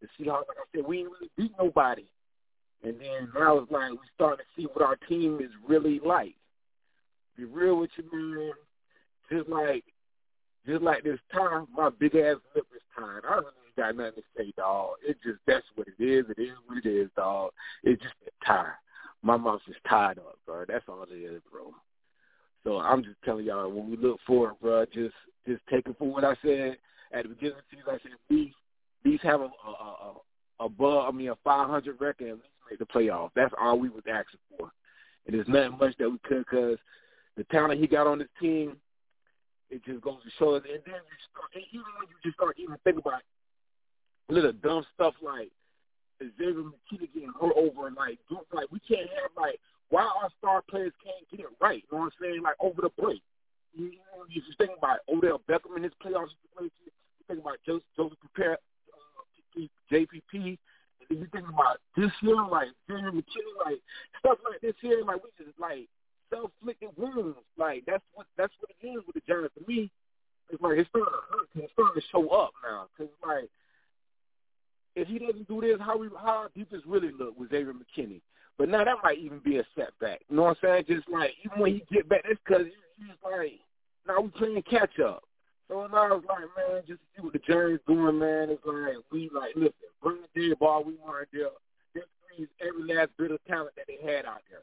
the Seahawks, like I said, we ain't really beat nobody. And then now it's like we starting to see what our team is really like. Be real with you, man. Just like, just like this time, my big ass lip is tired. I really ain't got nothing to say, dog. It just that's what it is. It is what it is, dog. It's just a tired. My mouth is tied up, bro. That's all it is, bro. So I'm just telling y'all when we look forward, bro, just just take it for what I said at the beginning of the season. I said these these have a, a, a above, I mean, a 500 record and at least make the playoffs. That's all we was asking for. And there's nothing much that we could because the talent he got on his team, it just goes to show us. And then you start, and even when you just start even think about little dumb stuff like Xavier McKinney getting hurt over like, like we can't have like why our star players can't get it right. You know what I'm saying? Like over the break. You, you know, you just think about Odell Beckham in his playoffs. You think about Joseph, Joseph Prepare, uh, JPP. And then you think about this year, like Xavier McKinney, like stuff like this here, like we just like self-inflicted wounds. Like that's what that's what it is with the Giants. For me, it's like it's starting to hurt. It's starting to show up now. Cause like if he doesn't do this, how we how our defense really look with Xavier McKinney. But now that might even be a setback. You know what I'm saying? Just like even when he get back, that's because he's like now we playing catch up. So now it's like, man, just see what the Giants doing, man. It's like we like listen, bring the dead ball, we want there. This frees every last bit of talent that they had out there.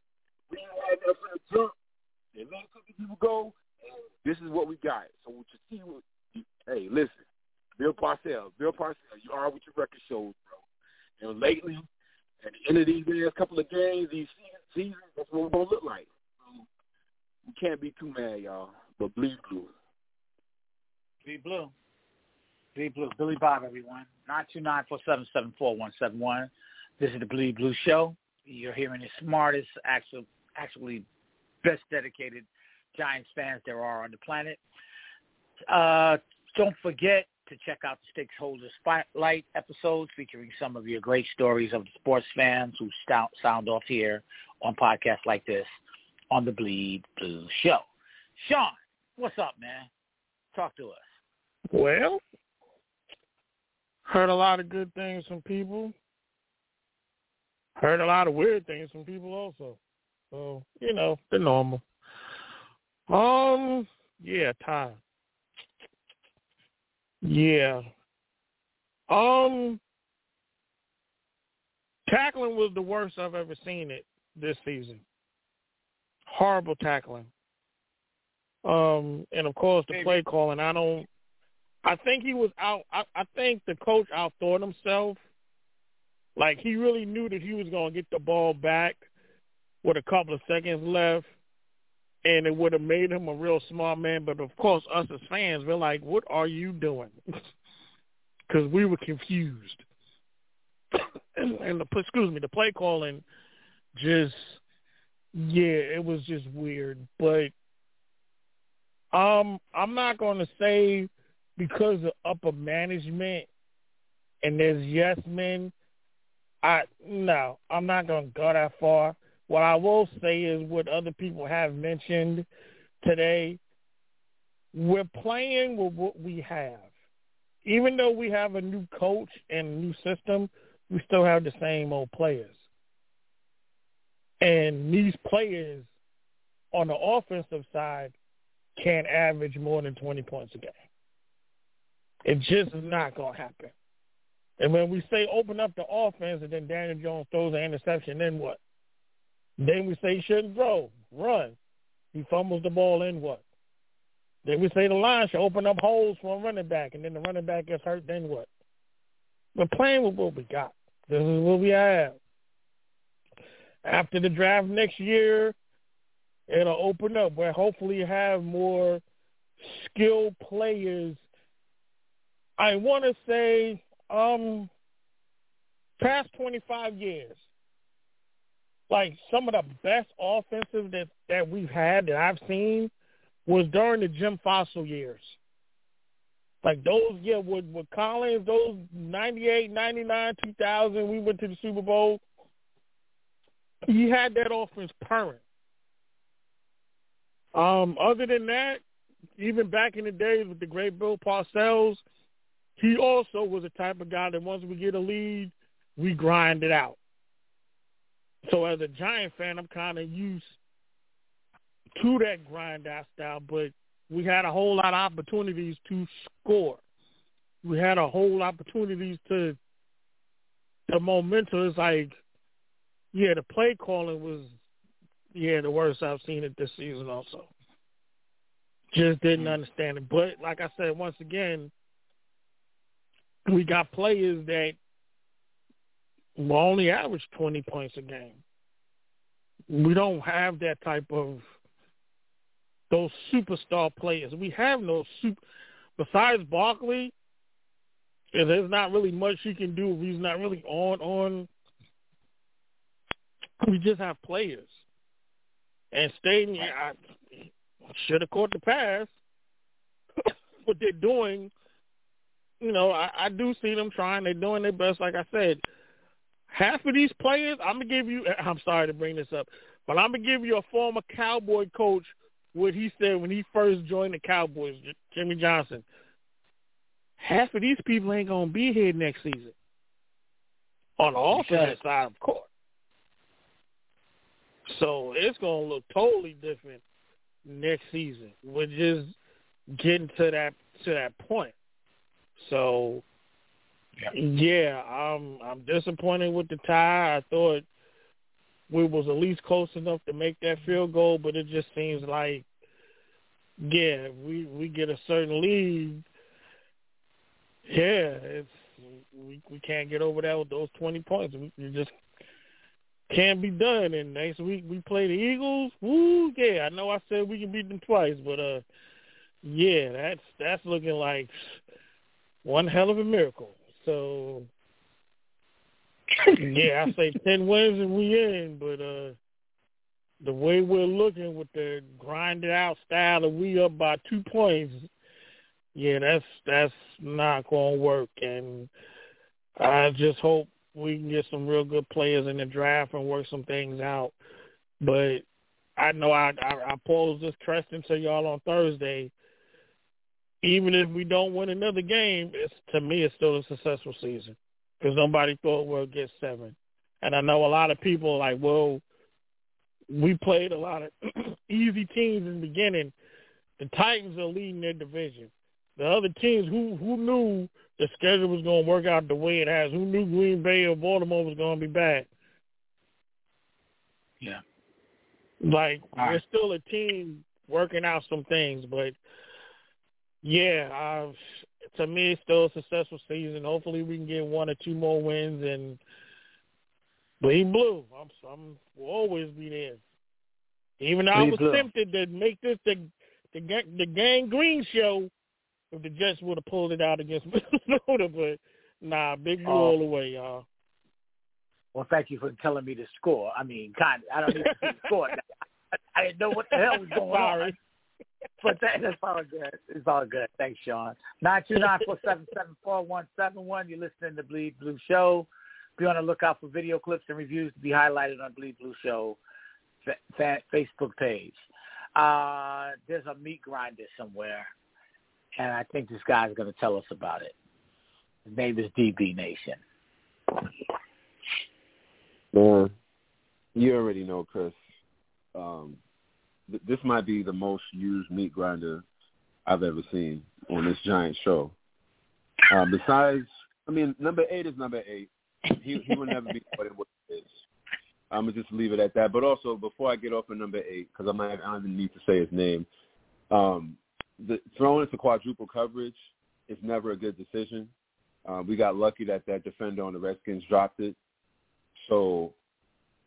We had enough for the jump. They let people go, and this is what we got. So what you see, what hey, listen, Bill Parcells, Bill Parcells, you are what your record shows, bro. And lately, at the end of these last couple of games, these seasons, that's what we're gonna look like. So we can't be too mad, y'all. But bleed blue. Bleed blue. Bleed blue. Billy Bob, everyone. Nine two nine four seven seven four one seven one. This is the Bleed Blue Show. You're hearing the smartest, actual, actually best dedicated Giants fans there are on the planet. Uh, don't forget to check out the Stakeholder Spotlight episodes featuring some of your great stories of the sports fans who sound off here on podcasts like this on the Bleed Blue Show. Sean, what's up, man? Talk to us. Well, heard a lot of good things from people. Heard a lot of weird things from people also. So, you know, the normal. Um, yeah, Ty. Yeah. Um, tackling was the worst I've ever seen it this season. Horrible tackling. Um, and of course the play calling. I don't. I think he was out. I, I think the coach outthought himself. Like he really knew that he was going to get the ball back with a couple of seconds left, and it would have made him a real smart man. But of course, us as fans, we're like, "What are you doing?" *laughs* Because we were confused. *coughs* and, and the excuse me, the play calling just yeah, it was just weird. But um, I'm not going to say because of upper management and there's yes men. I no, I'm not going to go that far. What I will say is what other people have mentioned today. We're playing with what we have. Even though we have a new coach and a new system, we still have the same old players. And these players on the offensive side can't average more than 20 points a game. It just is not going to happen. And when we say open up the offense and then Daniel Jones throws an interception, then what? Then we say he shouldn't throw, run. He fumbles the ball, then what? Then we say the line should open up holes for a running back, and then the running back gets hurt, then what? We're playing with what we got. This is what we have. After the draft next year, it'll open up where hopefully you have more skilled players. I want to say, um, past 25 years, like some of the best offensive that that we've had that I've seen was during the Jim Fassel years. Like those, yeah, with with Collins, those 98, 99, 2000, we went to the Super Bowl. He had that offense purring. Um, other than that, even back in the days with the great Bill Parcells, he also was a type of guy that once we get a lead, we grind it out. So as a Giant fan, I'm kind of used to that grind out style, but we had a whole lot of opportunities to score. We had a whole opportunities to the momentum is like yeah, the play calling was yeah, the worst I've seen it this season also. Just didn't mm-hmm. understand it. But like I said, once again, we got players that will only average twenty points a game. We don't have that type of those superstar players. We have no super besides Barkley. There's not really much he can do he's not really on on. We just have players, and Staten I should have caught the pass. *coughs* what they're doing, you know, I, I do see them trying. They're doing their best. Like I said, half of these players, I'm gonna give you. *laughs* I'm sorry to bring this up, but I'm gonna give you a former Cowboy coach what he said when he first joined the Cowboys, Jimmy Johnson. Half of these people ain't gonna be here next season. On the offensive side, of course. So it's gonna look totally different next season. We're just getting to that to that point. So yeah, yeah I'm I'm disappointed with the tie. I thought we was at least close enough to make that field goal, but it just seems like yeah, we we get a certain lead. Yeah, it's we we can't get over that with those twenty points. We, we just can't be done. And next week we play the Eagles. Woo, yeah, I know I said we can beat them twice, but uh, yeah, that's that's looking like one hell of a miracle. So yeah, I say *laughs* ten wins and we in, but uh the way we're looking with the grinded out style of we up by two points, yeah, that's that's not gonna work and I just hope we can get some real good players in the draft and work some things out. But I know I I, I posed this question to y'all on Thursday. Even if we don't win another game, it's to me it's still a successful season because nobody thought we'll get seven. And I know a lot of people are like, well, we played a lot of *clears throat* easy teams in the beginning. The Titans are leading their division. The other teams, who who knew the schedule was going to work out the way it has? Who knew Green Bay or Baltimore was going to be bad? Yeah. Like right. we're still a team working out some things, but yeah, I've, to me it's still a successful season. Hopefully we can get one or two more wins and bleed blue. I'm, I'm will always be there. Even though I was blue. tempted to make this the the the gang green show if the Jets would have pulled it out against *laughs* Minnesota, but nah, big blue Oh. all the way, y'all. Well, thank you for telling me the score. I mean, kind. I don't need to see the score. I, *laughs* I didn't know what the hell was going on. *laughs* But that, that's all good. It's all good. Thanks, Sean. Nine two nine four seven seven four one seven one. You're listening to Bleed Blue Show. Be on the lookout for video clips and reviews to be highlighted on Bleed Blue Show fa- fa- Facebook page. Uh, there's a meat grinder somewhere, and I think this guy's going to tell us about it. His name is DB Nation. Man, you already know, Chris. Um, th- this might be the most used meat grinder I've ever seen on this giant show. Um, besides, I mean, number eight is number eight. He he will never be what he is. I'm gonna just leave it at that. But also, before I get off of number eight, because I might I don't even need to say his name. Um, the throwing into quadruple coverage is never a good decision. Uh, we got lucky that that defender on the Redskins dropped it. So,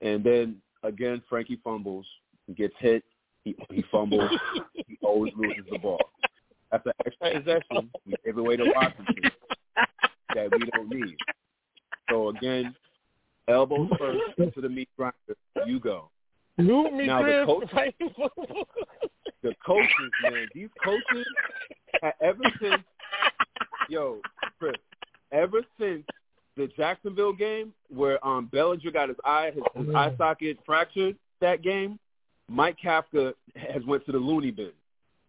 and then again, Frankie fumbles, gets hit, he, he fumbles, he always loses the ball. That's an extra possession we give away to Washington that we don't need. So again, elbows first into the meat grinder. You go. Move me, Now, the Chris. coach- The coaches, man, these coaches, ha- ever since, yo, Chris, ever since the Jacksonville game where um Bellinger got his eye his, his eye socket fractured that game, Mike Kafka has went to the loony bin.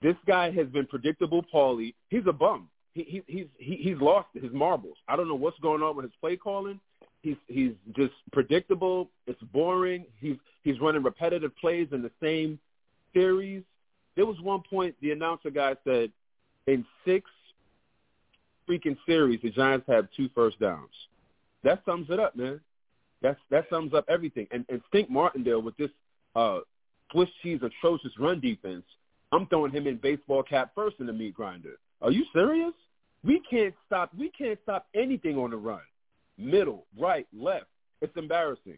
This guy has been predictable, Paulie. He's a bum. He, he he's he, he's lost his marbles. I don't know what's going on with his play calling. He's he's just predictable. It's boring. He's he's running repetitive plays in the same series. There was one point the announcer guy said in six freaking series the Giants have two first downs. That sums it up, man. That's that sums up everything. And and Stink Martindale with this uh Swiss cheese atrocious run defense, I'm throwing him in baseball cap first in the meat grinder. Are you serious? We can't stop we can't stop anything on the run. Middle, right, left. It's embarrassing.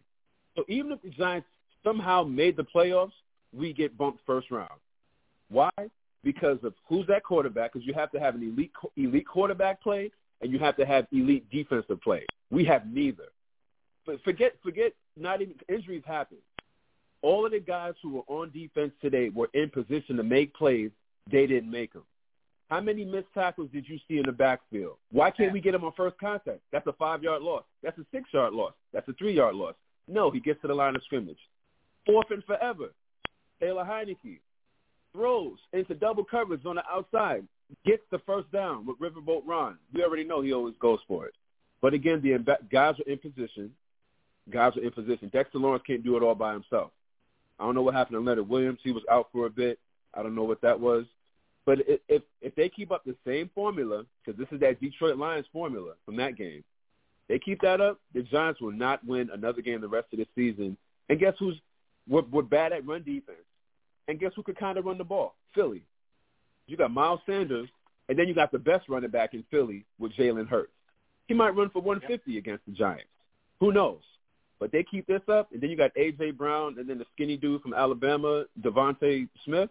So even if the Giants somehow made the playoffs, we get bumped first round. Why? Because of who's that quarterback? Because you have to have an elite elite quarterback play, and you have to have elite defensive play. We have neither. But forget forget not even injuries happen. All of the guys who were on defense today were in position to make plays. They didn't make them. How many missed tackles did you see in the backfield? Why can't we get him on first contact? That's a five-yard loss. That's a six-yard loss. That's a three-yard loss. No, he gets to the line of scrimmage. Fourth and forever. Taylor Heinicke throws into double coverage on the outside, gets the first down with Riverboat Ron. We already know he always goes for it. But again, the guys are in position. Guys are in position. Dexter Lawrence can't do it all by himself. I don't know what happened to Leonard Williams. He was out for a bit. I don't know what that was. But if if they keep up the same formula, because this is that Detroit Lions formula from that game, they keep that up, the Giants will not win another game the rest of the season. And guess who's we're, we're bad at run defense. And guess who could kind of run the ball? Philly. You got Miles Sanders, and then you got the best running back in Philly with Jalen Hurts. He might run for 150 against the Giants. Who knows? But they keep this up, and then you got A.J. Brown, and then the skinny dude from Alabama, DeVonta Smith.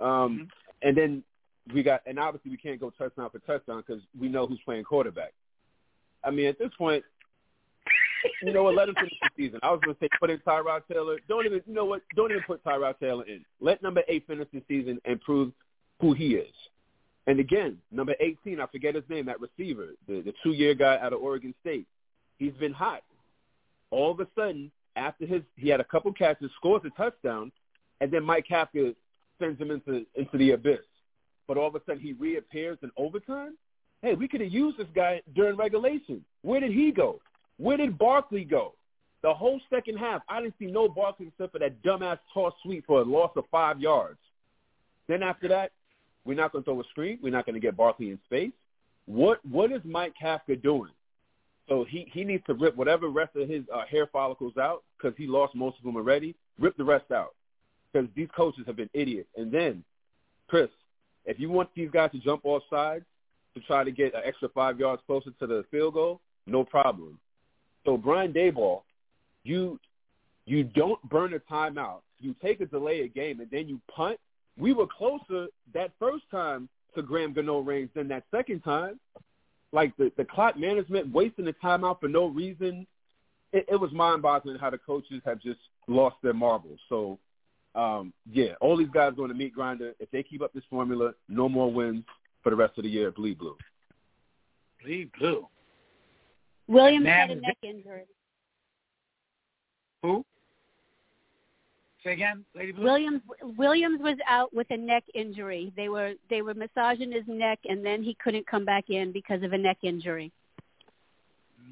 Um, And then we got, and obviously we can't go touchdown for touchdown because we know who's playing quarterback. I mean, at this point, you know what? Let him finish the season. I was going to say put in Tyrod Taylor. Don't even, you know what? Don't even put Tyrod Taylor in. Let number eight finish the season and prove who he is. And again, number 18, I forget his name, that receiver, the, the two-year guy out of Oregon State. He's been hot. All of a sudden, after his, he had a couple catches, scores a touchdown, and then Mike Kafka sends him into into the abyss. But all of a sudden, he reappears in overtime. Hey, we could have used this guy during regulation. Where did he go? Where did Barkley go? The whole second half, I didn't see no Barkley except for that dumbass toss sweep for a loss of five yards. Then after that, we're not going to throw a screen. We're not going to get Barkley in space. What what is Mike Kafka doing? So he he needs to rip whatever rest of his uh, hair follicles out because he lost most of them already. Rip the rest out because these coaches have been idiots. And then, Chris, if you want these guys to jump off sides to try to get an extra five yards closer to the field goal, no problem. So Brian Daboll, you you don't burn a timeout. You take a delay a game and then you punt. We were closer that first time to Graham Gano range than that second time. Like the the clock management, wasting the timeout for no reason. It, it was mind-boggling how the coaches have just lost their marbles. So, um, yeah, all these guys going to meat grinder. If they keep up this formula, no more wins for the rest of the year. Bleed blue. Bleed blue. Williams Man, had a neck injury. Who? Say again, Lady Blue. Williams Williams was out with a neck injury. They were they were massaging his neck, and then he couldn't come back in because of a neck injury.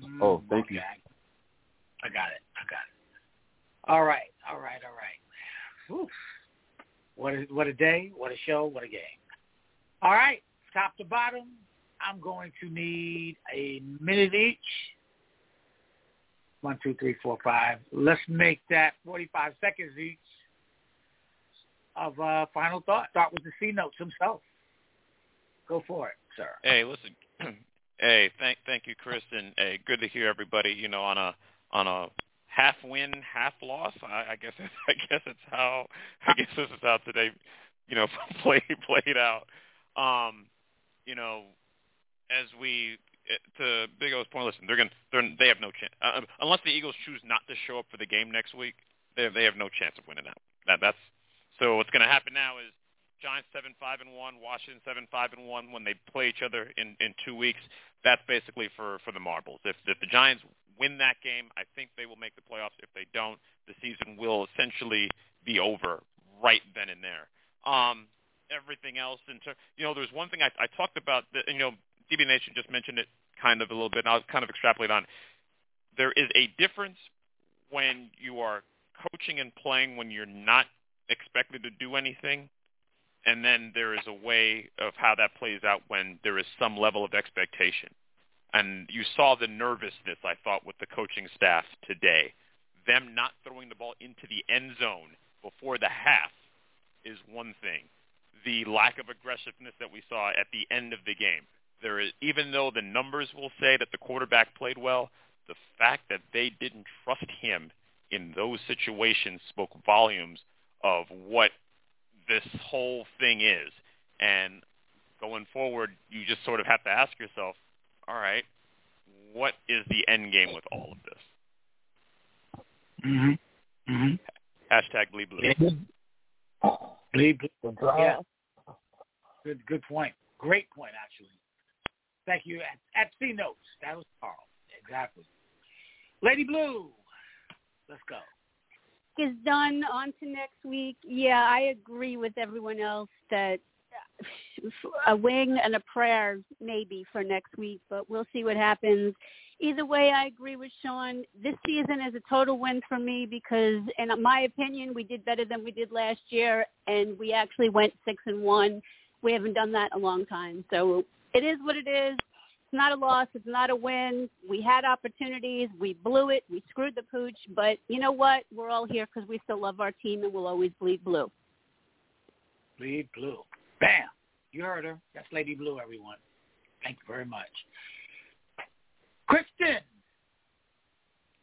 Mm, oh, thank you. I got it. I got it. All right. All right. All right. Whew. What a what a day. What a show. What a game. All right. Top to bottom. I'm going to need a minute each. One, two, three, four, five. Let's make that 45 seconds each of uh, final thought. Start with the C notes himself. Go for it, sir. Hey, listen. *clears throat* hey, thank thank you, and hey, good to hear everybody. You know, on a on a half win, half loss. I, I guess *laughs* I guess it's how I guess this is how today, you know, *laughs* played played out. Um, you know, as we to Big O's point, listen, they're gonna they're they have no chance uh, unless the Eagles choose not to show up for the game next week. They they have no chance of winning that. That that's so what's going to happen now is Giants seven five and one, Washington seven five and one. When they play each other in in two weeks, that's basically for for the marbles. If if the Giants win that game, I think they will make the playoffs. If they don't, the season will essentially be over right then and there. Um, everything else, in ter- you know, there's one thing I, I talked about. That, you know, DB Nation just mentioned it kind of a little bit, and I'll kind of extrapolate on. There is a difference when you are coaching and playing when you're not expected to do anything, and then there is a way of how that plays out when there is some level of expectation. And you saw the nervousness, I thought, with the coaching staff today. Them not throwing the ball into the end zone before the half is one thing. The lack of aggressiveness that we saw at the end of the game. There is, even though the numbers will say that the quarterback played well, the fact that they didn't trust him in those situations spoke volumes of what this whole thing is. And going forward, you just sort of have to ask yourself, all right, what is the end game with all of this? Mm-hmm. Mm-hmm. Hashtag bleed blue. Bleed blue. Yeah. Good, good point. Great point, actually. Thank you. At, at C Notes. That was Carl. Exactly. Lady Blue, let's go. Is done. On to next week. Yeah, I agree with everyone else that a wing and a prayer maybe for next week, but we'll see what happens. Either way, I agree with Sean. This season is a total win for me because, in my opinion, we did better than we did last year, and we actually went six and one. We haven't done that in a long time, so it is what it is. It's not a loss. It's not a win. We had opportunities. We blew it. We screwed the pooch. But you know what? We're all here because we still love our team and we'll always bleed blue. Bleed blue. Bam. You heard her. That's Lady Blue, everyone. Thank you very much. Kristen,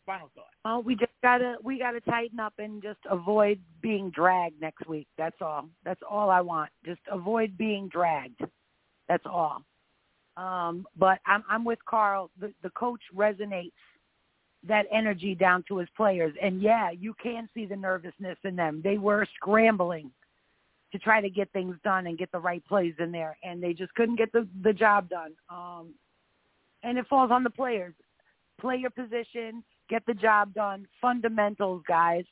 final thought. Oh, we just gotta we gotta tighten up and just avoid being dragged next week. That's all. That's all I want. Just avoid being dragged. That's all. Um, but I'm I'm with Carl. The the coach resonates that energy down to his players, and yeah, you can see the nervousness in them. They were scrambling to try to get things done and get the right plays in there, and they just couldn't get the the job done. Um, and it falls on the players. Play your position, get the job done. Fundamentals, guys.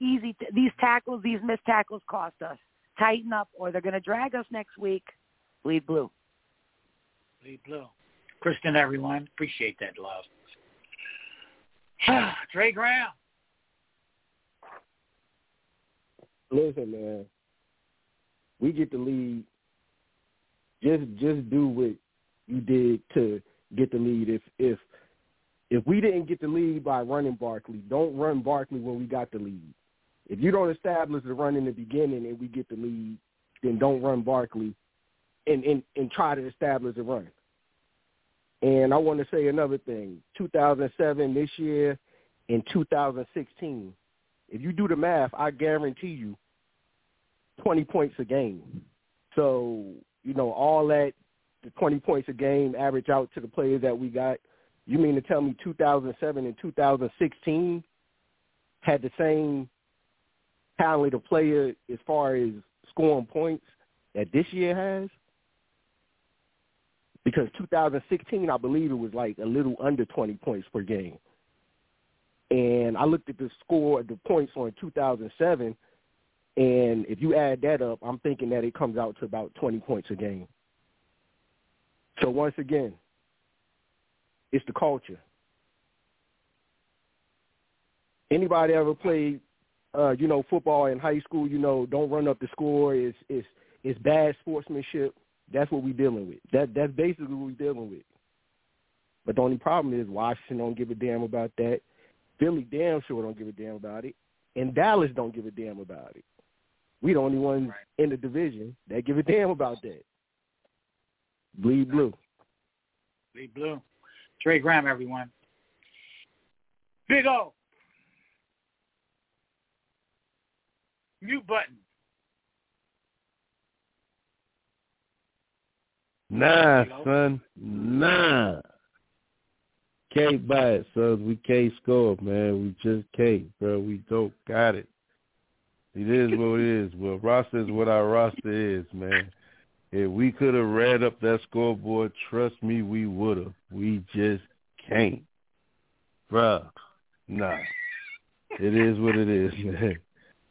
Easy. T- these tackles, these missed tackles, cost us. Tighten up, or they're going to drag us next week. Bleed blue. Bleed blue. Kristen, everyone. Appreciate that love. *sighs* Trey Graham. Listen, man. We get the lead. Just just do what you did to get the lead. If if if we didn't get the lead by running Barkley, don't run Barkley when we got the lead. If you don't establish the run in the beginning and we get the lead, then don't run Barkley and, and, and try to establish a run. And I want to say another thing. 2007 this year and 2016, if you do the math, I guarantee you 20 points a game. So, you know, all that, the 20 points a game average out to the players that we got. You mean to tell me 2007 and 2016 had the same talent of player as far as scoring points that this year has? Because 2016, I believe it was like a little under 20 points per game. And I looked at the score, the points on 2007, and if you add that up, I'm thinking that it comes out to about 20 points a game. So once again, it's the culture. Anybody ever played, uh, you know, football in high school? You know, don't run up the score. It's it's it's bad sportsmanship. That's what we're dealing with. That that's basically what we're dealing with. But the only problem is Washington don't give a damn about that. Philly damn sure don't give a damn about it, and Dallas don't give a damn about it. We the only ones right. in the division that give a damn about that. Bleed blue. Bleed blue. Trey Graham, everyone. Big O. Mute button. Nah, son. Nah. Can't buy it, son. We can't score, man. We just can't, bro. We don't got it. It is *laughs* what it is. Well, roster is what our roster is, man. If we could have read up that scoreboard, trust me, we would have. We just can't. Bruh, nah. It is what it is, *laughs* man.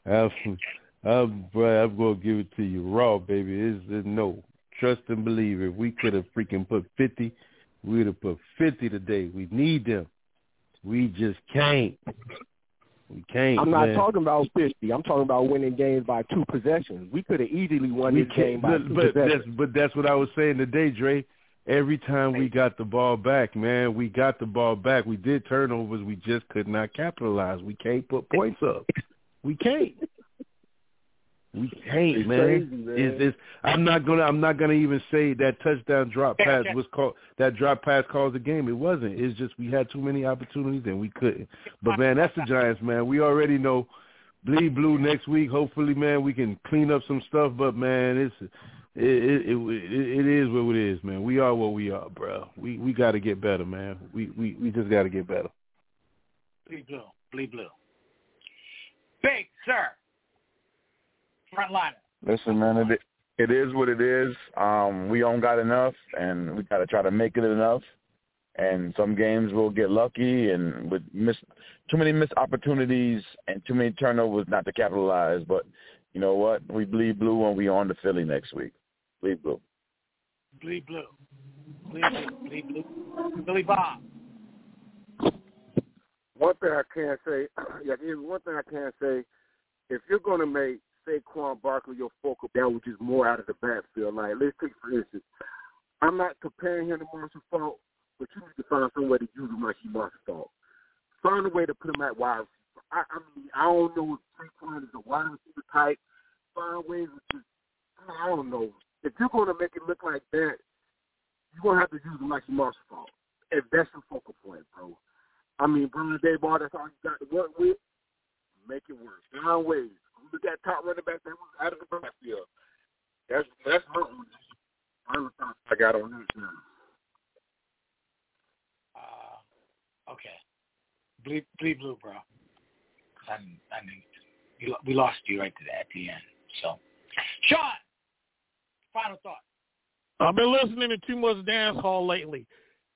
I'm, I'm, bruh, I'm going to give it to you raw, baby. It's, it's no. Trust and believe. If we could have freaking put 50, we would have put 50 today. We need them. We just can't. We can't. I'm not man. talking about fifty. I'm talking about winning games by two possessions. We could have easily won we this game by but, two but possessions. that's but that's what I was saying today, Dre. Every time we got the ball back, man, we got the ball back. We did turnovers. We just could not capitalize. We can't put points up. We can't. We can't, It's man. crazy, man. It's, it's, I'm not gonna. I'm not gonna even say that touchdown drop *laughs* pass was called. That drop pass caused the game. It wasn't. It's just we had too many opportunities and we couldn't. But man, that's the Giants, man. We already know. Bleed blue next week. Hopefully, man, we can clean up some stuff. But man, it's it it it, it is what it is, man. We are what we are, bro. We we got to get better, man. We we we just got to get better. Bleed blue. Bleed blue. Big, sir. Front liner. Listen, man, it it is what it is. Um, we don't got enough, and we got to try to make it enough. And some games we'll get lucky, and with miss too many missed opportunities and too many turnovers not to capitalize. But you know what? We bleed blue when we on to Philly next week. Bleed blue. Bleed blue. Bleed blue. Bleed blue. Billy Bob. One thing I can't say, *clears throat* yeah, one thing I can't say. If you're going to make Saquon Barkley your focal point, which is more out of the backfield, like let's take for instance, I'm not comparing him to Marshall Faulk, but you need to find some way to use him like he Marshall Faulk. Find a way to put him at wide receiver. I, I mean, I don't know if Saquon is a wide receiver type. Find ways to I don't know. If you're going to make it look like that, you're going to have to use him like he Marshall Faulk. If that's your focal point, bro. I mean, Brian Daboll, that's all you got to work with. Make it work. Find ways. Look at top running back that was out of the backfield. That's that's my final thoughts I got on this now. Uh, okay. Bleed, bleed blue, bro. I, I knew you, we lost you right to the, at the end. So, Sean, final thought. I've been listening to too much dance hall lately.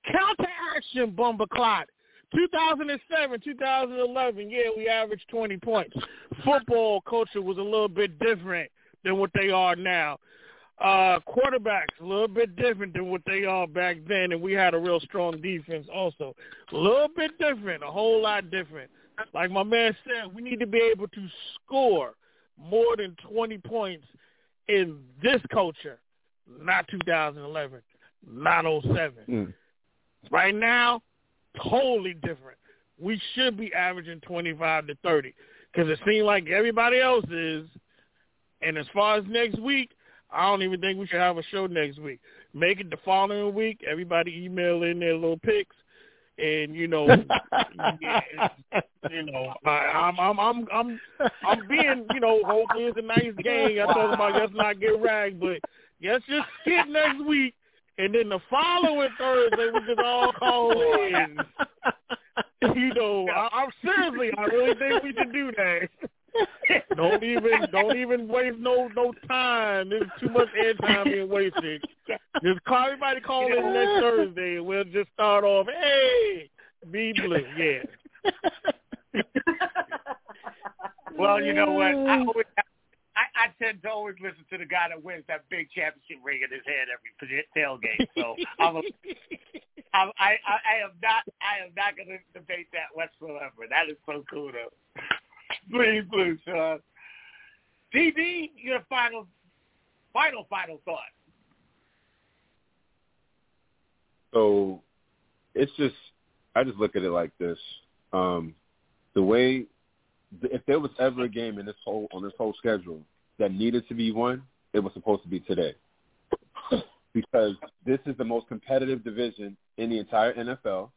Counteraction, Bumba Clot. 2007, 2011, yeah, we averaged 20 points. Football culture was a little bit different than what they are now. Uh, quarterbacks a little bit different than what they are back then, and we had a real strong defense also. A little bit different, a whole lot different. Like my man said, we need to be able to score more than 20 points in this culture, not 2011, not 07. Mm. Right now, totally different. We should be averaging 25 to 30 because it seems like everybody else is. And as far as next week, I don't even think we should have a show next week. Make it the following week. Everybody email in their little pics, and you know, you know, I, I'm I'm I'm I'm I'm being, you know, hopefully it's a nice game. I talk about let's not get ragged, but let's just skip next week, and then the following Thursday we just all call in. *laughs* You know, I, I'm seriously, I really think we should do that. don't even don't even waste no no time. There's too much airtime being wasted. Just call everybody call in next Thursday and we'll just start off. Hey, be blue, yeah. *laughs* Well, you know what? I, always, I I tend to always listen to the guy that wins that big championship ring in his head every tailgate. So I'm a, *laughs* I'm, I I I am not I am not going to debate that whatsoever. That is so cool though. *laughs* Please, please, Sean. DB, your final, final, final thought. So it's just I just look at it like this. Um, the way if there was ever a game in this whole on this whole schedule that needed to be won, it was supposed to be today. *laughs* because this is the most competitive division in the entire NFL.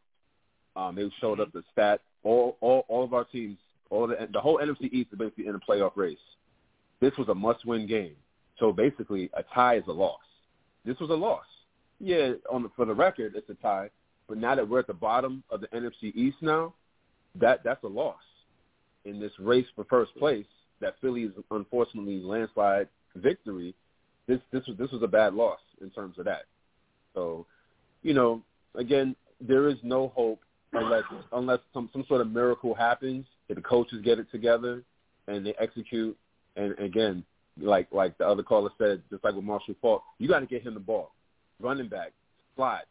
Um, they showed up the stat. All all all of our teams, all the the whole NFC East is basically in a playoff race. This was a must-win game. So basically, a tie is a loss. This was a loss. Yeah, on the, for the record, it's a tie. But now that we're at the bottom of the NFC East now, that that's a loss in this race for first place. That Philly's unfortunately landslide victory. This this was this was a bad loss in terms of that. So, you know, again, there is no hope unless unless some some sort of miracle happens. If the coaches get it together and they execute, and again, like like the other caller said, just like with Marshall Faulk, you got to get him the ball, running back, slot,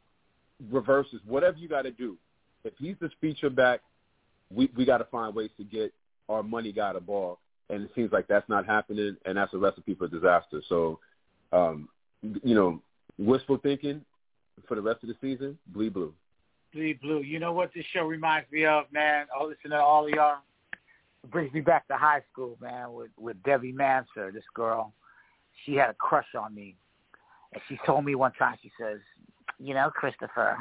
reverses, whatever you got to do. If he's the feature back, we we got to find ways to get our money guy the ball, and it seems like that's not happening, and that's a recipe for disaster. So, um, you know, wishful thinking for the rest of the season, bleed blue. Bleed blue. You know what this show reminds me of, man? I'll listen to all y'all. It brings me back to high school, man, with with Debbie Manser, this girl. She had a crush on me. And she told me one time, she says, You know, Christopher,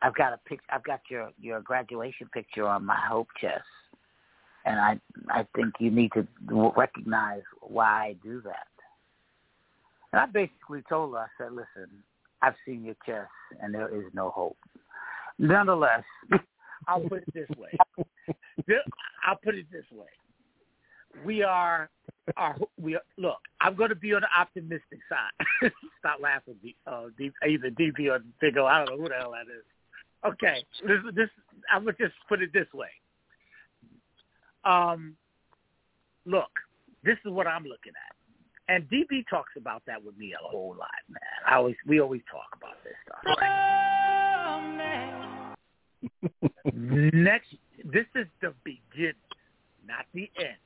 I've got a pic I've got your your graduation picture on my hope chest. And I I think you need to recognize why I do that. And I basically told her, I said, Listen, I've seen your chest and there is no hope. Nonetheless, *laughs* I'll put it this way. I'll put it this way. We are, are we are, look. I'm going to be on the optimistic side. *laughs* Stop laughing, uh, either DP or Big O. I don't know who the hell that is. Okay, this this I'm gonna just put it this way. Um, look, this is what I'm looking at, and DB talks about that with me a whole lot, man. I always we always talk about this stuff. Right? *laughs* Next, this is the beginning, not the end.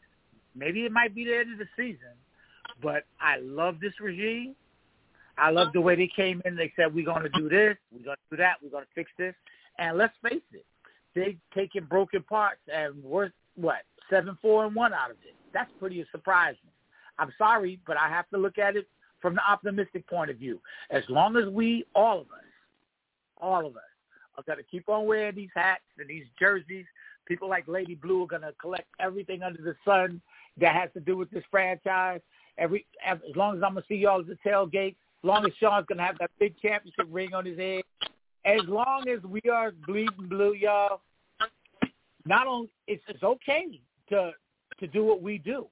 Maybe it might be the end of the season, but I love this regime. I love the way they came in. They said, we're going to do this, we're going to do that, we're going to fix this. And let's face it, they've taken broken parts and worth, what, 7 4 and 1 out of it. That's pretty surprising. I'm sorry, but I have to look at it from the optimistic point of view. As long as we, all of us, all of us, are going to keep on wearing these hats and these jerseys, people like Lady Blue are going to collect everything under the sun that has to do with this franchise. Every as long as I'm gonna see y'all at the tailgate, as long as Sean's gonna have that big championship ring on his head, as long as we are bleeding blue, y'all. Not only it's it's okay to to do what we do,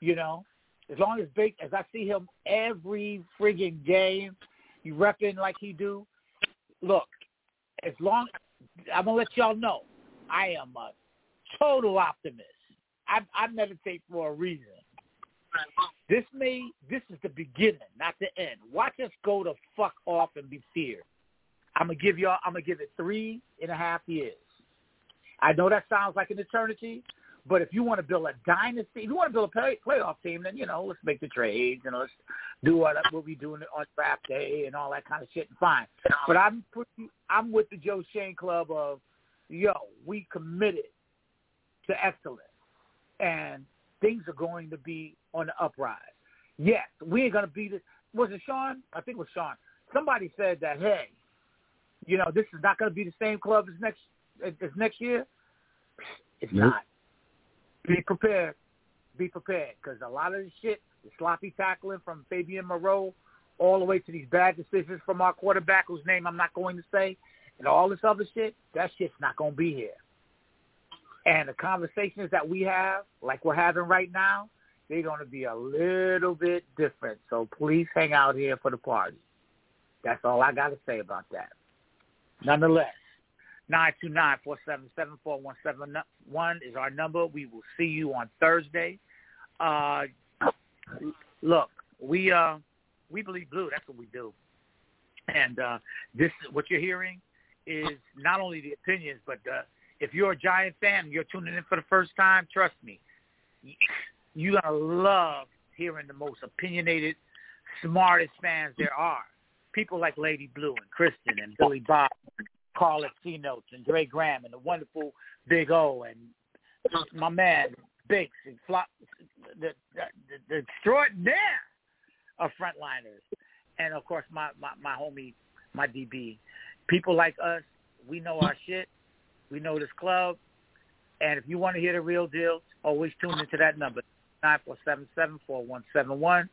you know. As long as big as I see him every friggin' game, you repping like he do. Look, as long I'm gonna let y'all know, I am a total optimist. I, I meditate for a reason. This may this is the beginning, not the end. Watch us go to fuck off and be feared. I'm gonna give y'all. I'm gonna give it three and a half years. I know that sounds like an eternity, but if you want to build a dynasty, if you want to build a play, playoff team, then you know let's make the trades and let's do what what we doing on draft day and all that kind of shit. And fine, but I'm pretty, I'm with the Joe Schoen Club of yo, we committed to excellence, and things are going to be on the uprise. Yes, we ain't gonna be the. Was it Sean? I think it was Sean. Somebody said that hey, you know, this is not to be the same club as next Uh, as next year. It's Nope. not. Be prepared. Be prepared because a lot of the shit, the sloppy tackling from Fabian Moreau, all the way to these bad decisions from our quarterback, whose name I'm not going to say, and all this other shit, that shit's not going to be here. And the conversations that we have, like we're having right now, they're going to be a little bit different. So please hang out here for the party. That's all I got to say about that. Nonetheless, 929-477-4171 is our number. We will see you on Thursday. Uh, look, we uh, we believe blue. That's what we do. And uh, this, what you're hearing, is not only the opinions, but uh, if you're a Giant fan you're tuning in for the first time, trust me, you're gonna love hearing the most opinionated, smartest fans there are. People like Lady Blue and Kristen and Billy Bob, and Carl at Notes and Dre Graham and the wonderful Big O and my man Biggs and Flop, the, the, the extraordinaire of frontliners, and of course my, my my homie, my DB. People like us, we know our shit. We know this club, and if you want to hear the real deal, always tune into that number nine four seven seven four one seven one.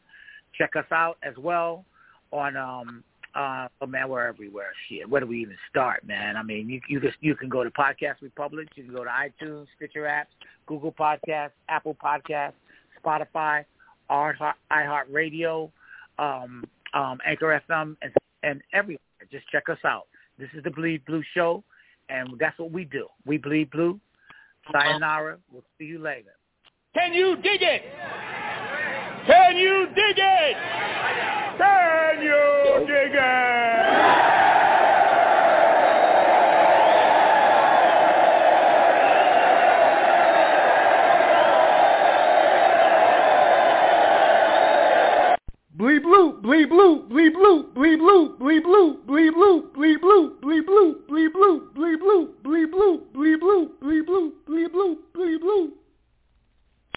Check us out as well on um uh oh man we're everywhere. Shit where do we even start man? I mean you you just you can go to podcast republic you can go to itunes stitcher apps google podcasts apple podcasts spotify iheart iheartradio um um anchor fm and and everywhere. Just check us out. This is the bleed blue show and that's what we do. We bleed blue. Sayonara. We'll see you later. Can you dig it? Can you dig it? Can you dig it? Bleed blue, bleed blue, bleed blue, bleed blue, bleed blue, bleed blue, bleed blue, bleed blue, bleed blue, bleed blue, bleed blue, bleed blue, bleed blue, bleed blue, bleed blue.